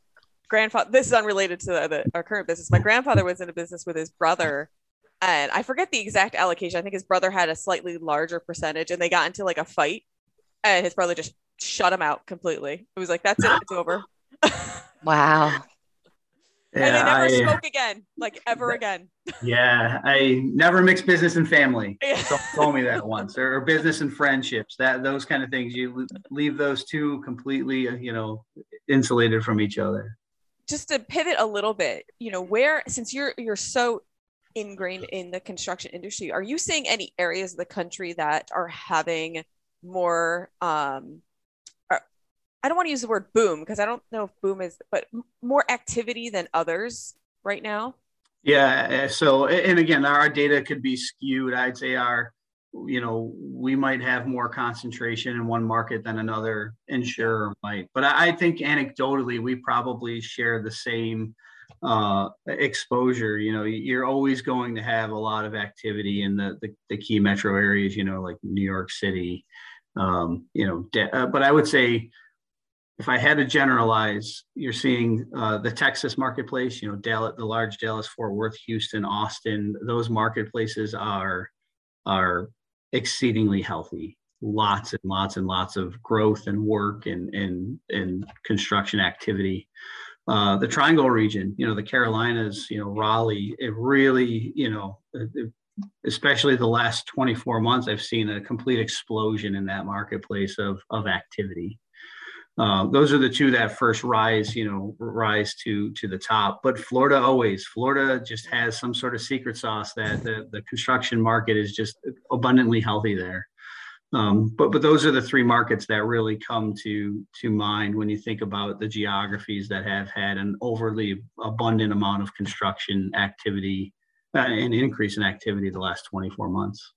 Speaker 3: grandfather. This is unrelated to the, the, our current business. My grandfather was in a business with his brother, and I forget the exact allocation. I think his brother had a slightly larger percentage, and they got into like a fight, and his brother just shut him out completely. It was like, "That's it, it's over."
Speaker 4: wow
Speaker 3: and they never
Speaker 1: I-
Speaker 3: spoke again, like ever again.
Speaker 1: Yeah, I never mix business and family.
Speaker 3: Yeah.
Speaker 1: Someone told me that once, or, or business and friendships. That those kind of things. You leave those two completely, uh, you know, insulated from each other.
Speaker 3: Just to pivot a little bit, you know, where since you're you're so ingrained in the construction industry, are you seeing any areas of the country that are having more um I don't want to use the word boom because I don't know if boom is but more activity than others right now?
Speaker 1: Yeah. uh, So, and again, our data could be skewed. I'd say our, you know, we might have more concentration in one market than another insurer might. But I, I think anecdotally, we probably share the same uh, exposure. You know, you're always going to have a lot of activity in the the, the key metro areas. You know, like New York City. Um, you know, de- uh, but I would say if I had to generalize, you're seeing uh, the Texas marketplace, you know, Dallas, the large Dallas, Fort Worth, Houston, Austin, those marketplaces are are exceedingly healthy. Lots and lots and lots of growth and work and and and construction activity. Uh, the Triangle region, you know, the Carolinas, you know, Raleigh, it really, you know, it- it- especially the last 24 months, I've seen a complete explosion in that marketplace of of activity. Uh, those are the two that first rise, you know, rise to to the top. But Florida always, Florida just has some sort of secret sauce that the, the construction market is just abundantly healthy there. Um, but but those are the three markets that really come to to mind when you think about the geographies that have had an overly abundant amount of construction activity, uh, increase in activity the last 24 months.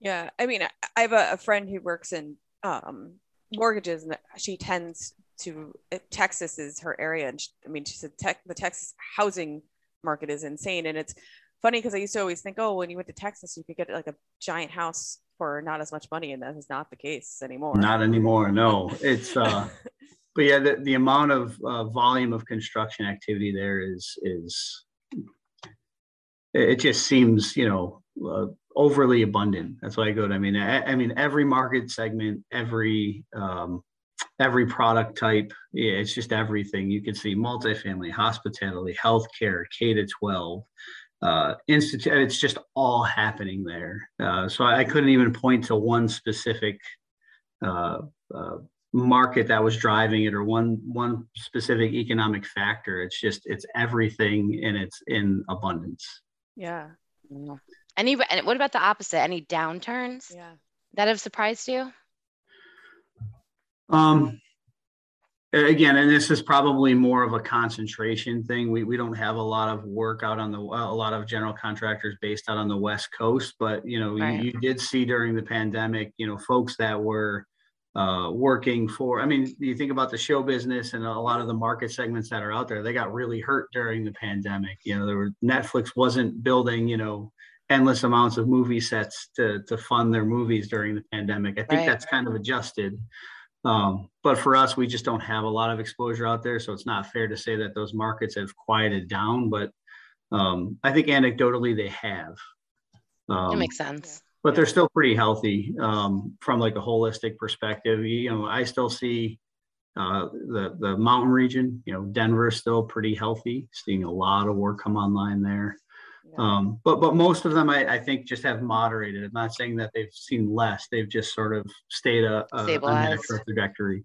Speaker 3: Yeah, I mean, I- I have a, a friend who works in um, mortgages, and she tends to Texas is her area, and she, I mean, she said tech, the Texas housing market is insane, and it's funny because I used to always think, oh, when you went to Texas, you could get like a giant house for not as much money, and that is not the case anymore.
Speaker 1: Not anymore. No, it's uh, but yeah, the, the amount of uh, volume of construction activity there is is it just seems you know uh, overly abundant. That's why I go to. I mean, I, I mean every market segment, every um, every product type. Yeah, it's just everything. You can see multifamily, hospitality, healthcare, K to twelve. Uh, institute. It's just all happening there. Uh, so I, I couldn't even point to one specific uh, uh, market that was driving it or one one specific economic factor. It's just it's everything and it's in abundance.
Speaker 3: yeah,
Speaker 4: Mm. Any, and what about the opposite? Any downturns
Speaker 3: yeah,
Speaker 4: that have surprised you?
Speaker 1: Um, again, and this is probably more of a concentration thing. We we don't have a lot of work out on the a lot of general contractors based out on the West Coast, but you know
Speaker 4: Right.
Speaker 1: you, you did see during the pandemic, you know, folks that were uh, working for. I mean, you think about the show business and a lot of the market segments that are out there. They got really hurt during the pandemic. You know, there were Netflix wasn't building, you know, endless amounts of movie sets to to fund their movies during the pandemic. I think
Speaker 4: Right.
Speaker 1: that's kind of adjusted. Um, but for us, we just don't have a lot of exposure out there, so it's not fair to say that those markets have quieted down. But um, I think anecdotally they have.
Speaker 4: That
Speaker 1: Um,
Speaker 4: makes sense.
Speaker 1: but they're still pretty healthy um, from like a holistic perspective. You know, I still see uh, the the mountain region. You know, Denver is still pretty healthy. Seeing a lot of work come online there.
Speaker 3: Yeah.
Speaker 1: Um, but but most of them, I, I think, just have moderated. I'm not saying that they've seen less. They've just sort of stayed a, a, a natural trajectory.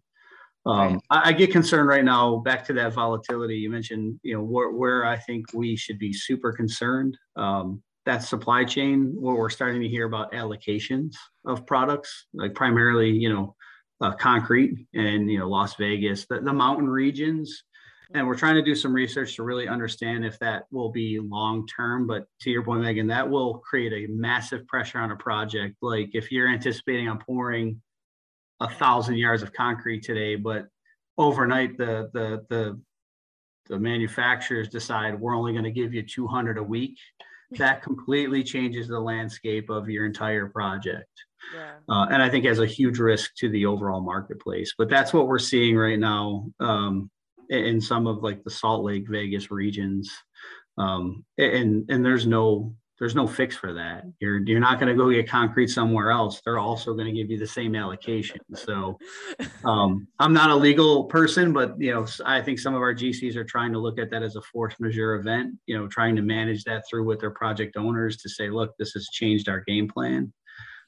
Speaker 1: Um,
Speaker 4: Right.
Speaker 1: I, I get concerned right now. Back to that volatility you mentioned. You know where where I think we should be super concerned. Um, that supply chain where we're starting to hear about allocations of products, like primarily you know uh, concrete and you know Las Vegas, the, the mountain regions and we're trying to do some research to really understand if that will be long term but to your point megan that will create a massive pressure on a project like if you're anticipating on pouring a thousand yards of concrete today but overnight the the the the manufacturers decide we're only going to give you 200 a week that completely changes the landscape of your entire project
Speaker 3: yeah.
Speaker 1: uh, and I think has a huge risk to the overall marketplace. But that's what we're seeing right now um, in some of like the Salt Lake, Vegas regions, um, and and there's no there's no fix for that. You're you're not going to go get concrete somewhere else. They're also going to give you the same allocation. So um, I'm not a legal person, but you know I think some of our GCs are trying to look at that as a force majeure event. You know, trying to manage that through with their project owners to say, look, this has changed our game plan.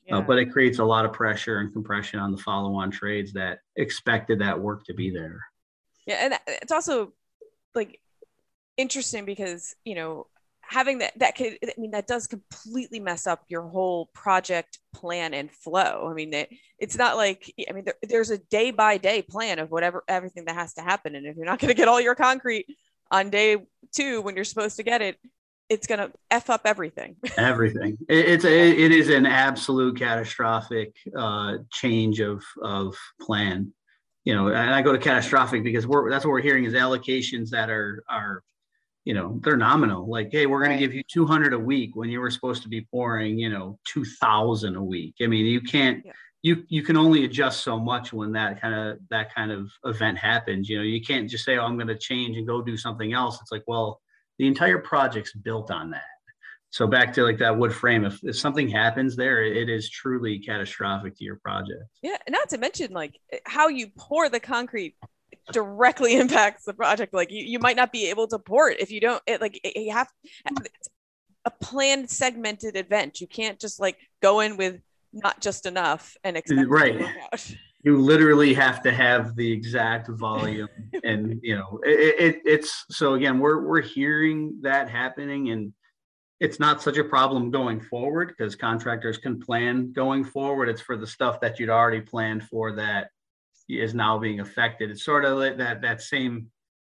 Speaker 1: Uh, yeah. Uh, but it creates a lot of pressure and compression on the follow-on trades that expected that work to be there.
Speaker 3: Yeah, and it's also like interesting because you know having that that could i mean that does completely mess up your whole project plan and flow. I mean it, it's not like i mean there, there's a day by day plan of whatever everything that has to happen. And if you're not going to get all your concrete on day two when you're supposed to get it it's going to f up everything.
Speaker 1: Everything. It, it's a, it is an absolute catastrophic uh, change of of plan you know and i go to catastrophic because we're that's what we're hearing is allocations that are are you know they're nominal. Like hey we're going right. to give you 200 a week when you were supposed to be pouring you know 2000 a week. I mean you can't yeah. you you can only adjust so much when that kind of that kind of event happens. You know you can't just say oh i'm going to change and go do something else. It's like well the entire project's built on that so back to like that wood frame if, if something happens there it is truly catastrophic to your project
Speaker 3: yeah not to mention like eh, how you pour the concrete directly impacts the project. Like you, you might not be able to port if you don't it, like it, you have a planned segmented event. You can't just like go in with not just enough and mm, expect
Speaker 1: right. You literally have to have the exact volume, and you know it, it, it's so again we're we're hearing that happening, and it's not such a problem going forward because contractors can plan going forward. It's for the stuff that you'd already planned for that is now being affected. It's sort of like that that same,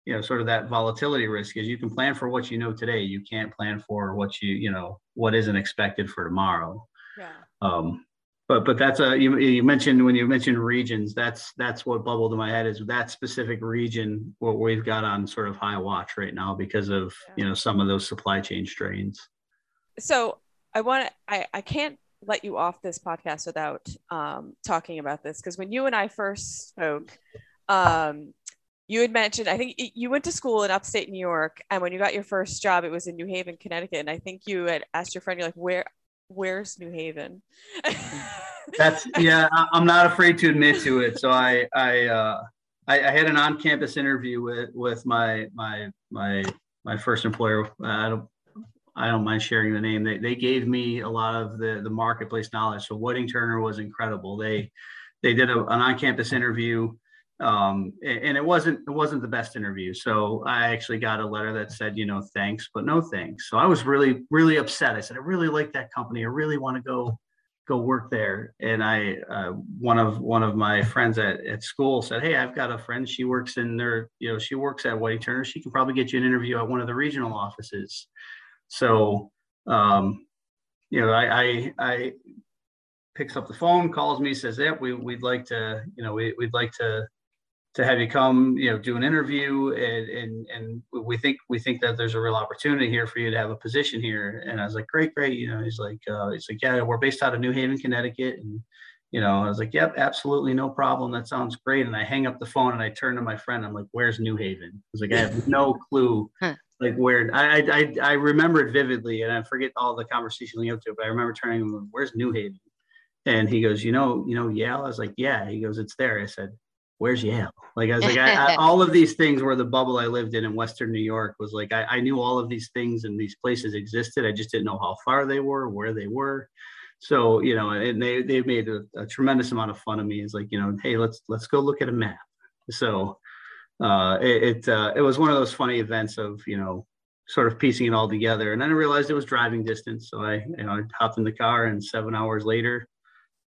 Speaker 1: you know, sort of that volatility risk is you can plan for what you know today. You can't plan for what you, you know, what isn't expected for tomorrow. Yeah. Um, but but that's a you, you mentioned when you mentioned regions that's that's what bubbled in my head is that specific region what we've got on sort of high watch right now because of yeah. you know some of those supply chain strains
Speaker 3: so i want to i i can't let you off this podcast without um, talking about this because when you and I first spoke, um, you had mentioned I think you went to school in upstate New York, and when you got your first job, it was in New Haven, Connecticut. And I think you had asked your friend, "You're like, where, where's New Haven?"
Speaker 1: That's yeah. I'm not afraid to admit to it. So I I uh, I, I had an on-campus interview with with my my my my first employer. I don't I don't mind sharing the name. They, they gave me a lot of the, the marketplace knowledge. So Whiting Turner was incredible. They they did a, an on-campus interview, um, and it wasn't it wasn't the best interview. So I actually got a letter that said, you know, thanks, but no thanks. So I was really really upset. I said, I really like that company. I really want to go go work there. And I uh, one of one of my friends at, at school said, hey, I've got a friend. She works in there. You know, she works at Whiting Turner. She can probably get you an interview at one of the regional offices. So, um, you know, I, I, I picks up the phone, calls me, says, "Yep, we, we'd like to, you know, we, we'd like to to have you come, you know, do an interview, and and and we think we think that there's a real opportunity here for you to have a position here." And I was like, "Great, great." You know, he's like, uh, he's like, "Yeah, we're based out of New Haven, Connecticut," and you know, I was like, "Yep, absolutely, no problem. That sounds great." And I hang up the phone and I turn to my friend. I'm like, "Where's New Haven?" I was like, "I have no clue like weird. I, I I remember it vividly, and I forget all the conversation leading up to it. But I remember turning him, "Where's New Haven?" And he goes, "You know, you know Yale." I was like, "Yeah." He goes, "It's there." I said, "Where's Yale?" Like I was like, I, I, all of these things were the bubble I lived in in Western New York was like I, I knew all of these things and these places existed. I just didn't know how far they were, where they were. So you know, and they they made a, a tremendous amount of fun of me. It's like you know, hey, let's let's go look at a map. So uh, it it, uh, it was one of those funny events of you know sort of piecing it all together, and then I realized it was driving distance, so I you know I hopped in the car, and seven hours later,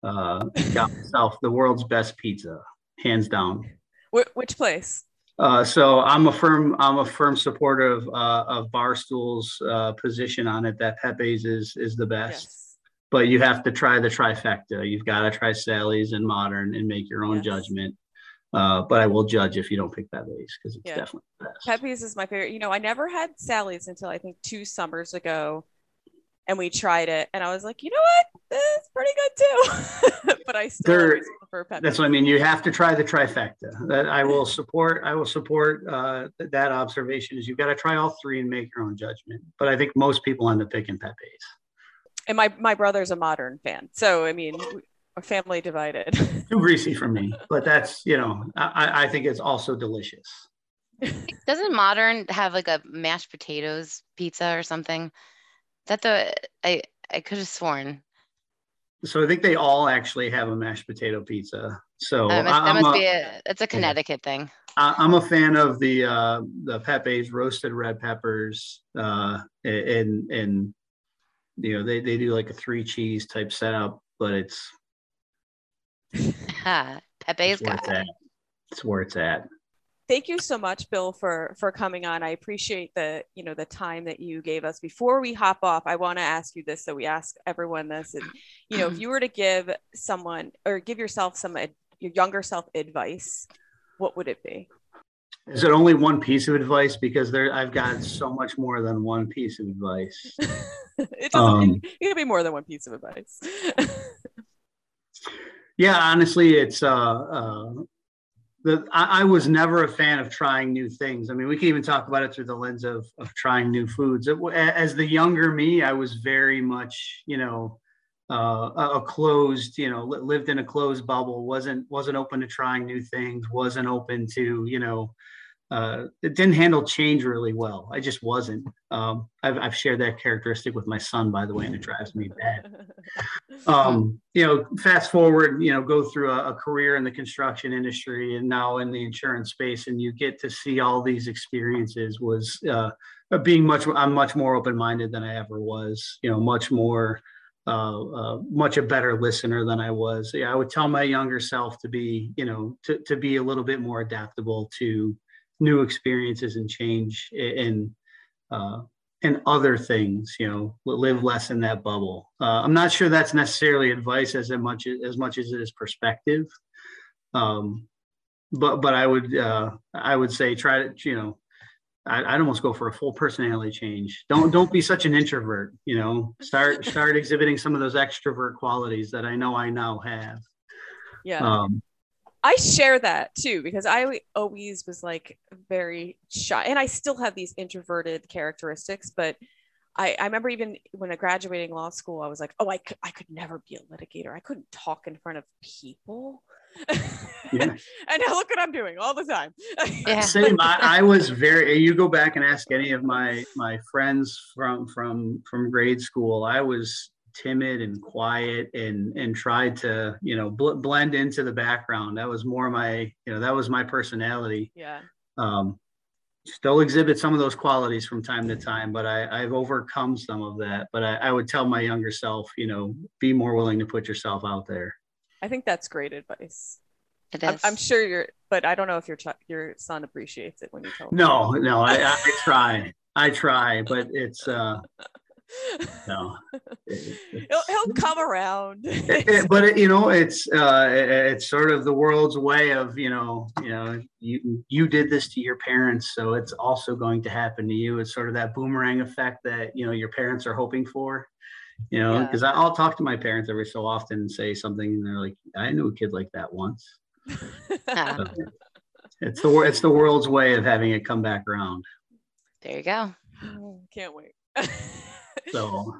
Speaker 1: uh, got myself the world's best pizza, hands down.
Speaker 3: Wh- which place?
Speaker 1: Uh, so I'm a firm I'm a firm supporter of uh, of Barstool's uh, position on it that Pepe's is is the best. Yes. But you have to try the trifecta. You've got to try Sally's and Modern and make your own yes. judgment. Uh, but I will judge if you don't pick Pepe's because it's yeah. definitely the best.
Speaker 3: Pepe's is my favorite. You know, I never had Sally's until I think two summers ago, and we tried it, and I was like, you know what, this is pretty good too. but I still prefer Pepe's.
Speaker 1: That's what I mean. You have to try the trifecta. That I will support. I will support uh, that observation. Is you've got to try all three and make your own judgment. But I think most people end up picking Pepe's.
Speaker 3: and my my brother's a modern fan, so I mean, family divided.
Speaker 1: Too greasy for me, but that's you know, I, I think it's also delicious.
Speaker 4: Doesn't modern have like a mashed potatoes pizza or something? That the I I could have sworn.
Speaker 1: So I think they all actually have a mashed potato pizza. So
Speaker 4: That must, that
Speaker 1: I'm
Speaker 4: must
Speaker 1: a-
Speaker 4: be a it's a Connecticut thing.
Speaker 1: I- I'm a fan of the uh, the Pepe's roasted red peppers, uh, and and you know they they do like a three cheese type setup, but it's
Speaker 4: Ha, Pepe's
Speaker 1: it's where it's
Speaker 4: got
Speaker 1: at. It's where it's at.
Speaker 3: Thank you so much, Bill, for for coming on. I appreciate the you know the time that you gave us. Before we hop off, I want to ask you this. So we ask everyone this, and you know, if you were to give someone or give yourself some ad- your younger self advice, what would it be?
Speaker 1: Is it only one piece of advice? Because there, I've got so much more than one piece of advice.
Speaker 3: it doesn't.
Speaker 1: Um,
Speaker 3: it, it could be more than one piece of advice.
Speaker 1: Yeah, honestly, it's uh, uh, the I, I was never a fan of trying new things. I mean, we can even talk about it through the lens of of trying new foods. It, as the younger me, I was very much, you know, uh, a a closed, you know, lived in a closed bubble. wasn't wasn't open to trying new things. wasn't open to, you know, uh, it didn't handle change really well. I just wasn't. Um, I've I've shared that characteristic with my son, by the way, and it drives me bad um, you know, fast forward, you know, go through a, a career in the construction industry and now in the insurance space, and you get to see all these experiences. Was uh, being much, I'm much more open-minded than I ever was. You know, much more, uh, uh, much a better listener than I was. Yeah, I would tell my younger self to be, you know, to to be a little bit more adaptable to new experiences and change and uh, and other things you know live less in that bubble. Uh, i'm not sure that's necessarily advice as much as much as it is perspective. Um, but but i would uh, i would say try to you know I, i'd almost go for a full personality change. Don't don't be such an introvert you know. Start start exhibiting some of those extrovert qualities that i know i now have.
Speaker 3: Yeah.
Speaker 1: um,
Speaker 3: I share that too because I always was like very shy, and I still have these introverted characteristics. But I, I remember even when I graduating law school, I was like, oh, I could, I could never be a litigator. I couldn't talk in front of people.
Speaker 1: Yeah.
Speaker 3: and now look what I'm doing all the time.
Speaker 4: Yeah.
Speaker 1: Same. I, I was very. You go back and ask any of my my friends from from from grade school. I was timid and quiet and and tried to you know bl- blend into the background. That was more my you know that was my personality.
Speaker 3: yeah.
Speaker 1: Um, still exhibit some of those qualities from time to time, but I, I've overcome some of that. But I, I would tell my younger self, you know, be more willing to put yourself out there.
Speaker 3: I think that's great advice.
Speaker 4: It
Speaker 3: I'm. I'm sure you're, but I don't know if your ch- your son appreciates it when you tell him.
Speaker 1: No, no, I, I try. I try, but it's uh no. It-
Speaker 3: he'll, he'll come around.
Speaker 1: it- it- eh, eh, but it, you know it's uh it- it's sort of the world's way of you know you know you you did this to your parents so it's also going to happen to you it's sort of that boomerang effect that you know your parents are hoping for you know
Speaker 3: Yeah.
Speaker 1: because i'll talk to my parents every so often and say something and they're like i knew a kid like that once So it's the it's the world's way of having it come back around
Speaker 4: there you go.
Speaker 3: Mm, can't wait.
Speaker 1: So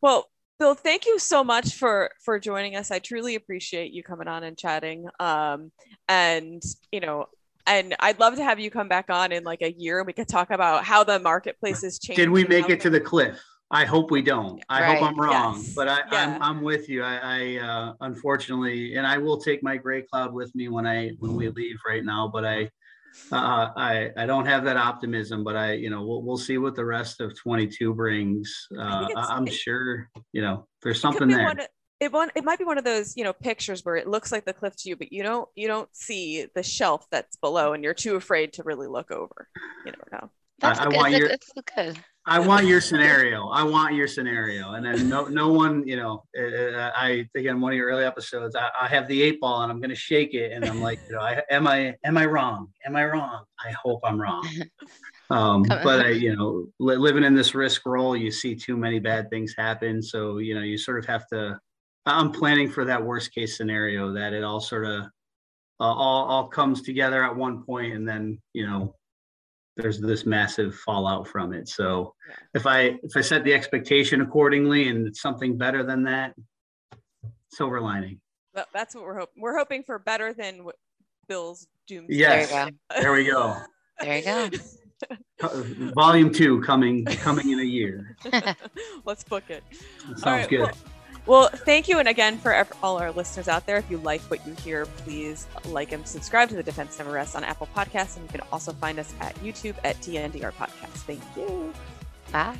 Speaker 3: well, Bill, thank you so much for for joining us. I truly appreciate you coming on and chatting. Um, and you know, and I'd love to have you come back on in like a year and we could talk about how the marketplace is changing.
Speaker 1: did we make it to the cliff I hope we don't. I
Speaker 4: Right.
Speaker 1: hope I'm wrong,
Speaker 3: Yes.
Speaker 1: but I,
Speaker 3: Yeah.
Speaker 1: I'm, I'm with you. I, I uh, unfortunately, and I will take my gray cloud with me when I when we leave right now. But I, uh, I, I don't have that optimism. But I, you know, we'll we'll see what the rest of 22 brings. Uh, I, I'm
Speaker 3: it-
Speaker 1: sure, you know, there's
Speaker 3: It
Speaker 1: something
Speaker 3: be
Speaker 1: there.
Speaker 3: one it one it might be one of those you know pictures where it looks like the cliff to you, but you don't you don't see the shelf that's below, and you're too afraid to really look over. You never know.
Speaker 4: That's
Speaker 1: I
Speaker 4: good.
Speaker 1: want
Speaker 4: That's,
Speaker 1: your-
Speaker 4: that's good.
Speaker 1: I want your scenario. I want your scenario. And then no, no one, you know, uh, I again one of your early episodes. I, I have the eight ball and I'm going to shake it, and I'm like, you know, I, am I am I wrong? Am I wrong? I hope I'm wrong. Um, but I, you know, li- living in this risk role, you see too many bad things happen. So you know, you sort of have to. I'm planning for that worst case scenario that it all sort of uh, all all comes together at one point, and then you know there's this massive fallout from it. So
Speaker 3: Yeah.
Speaker 1: if I if I set the expectation accordingly and it's something better than that, silver lining.
Speaker 3: That- That's what we're hoping. We're hoping for better than what Bill's doomsday.
Speaker 1: Yes.
Speaker 4: There you
Speaker 1: There we go.
Speaker 4: There you go.
Speaker 1: Uh, volume two coming coming in a year.
Speaker 3: Let's book it.
Speaker 1: Sounds
Speaker 3: All right,
Speaker 1: good.
Speaker 3: Well, well, thank you. And again, for all our listeners out there, if you like what you hear, please like and subscribe to the Defense Never Rests on Apple Podcasts. And you can also find us at YouTube at TNDR Podcast. Thank you.
Speaker 4: Bye.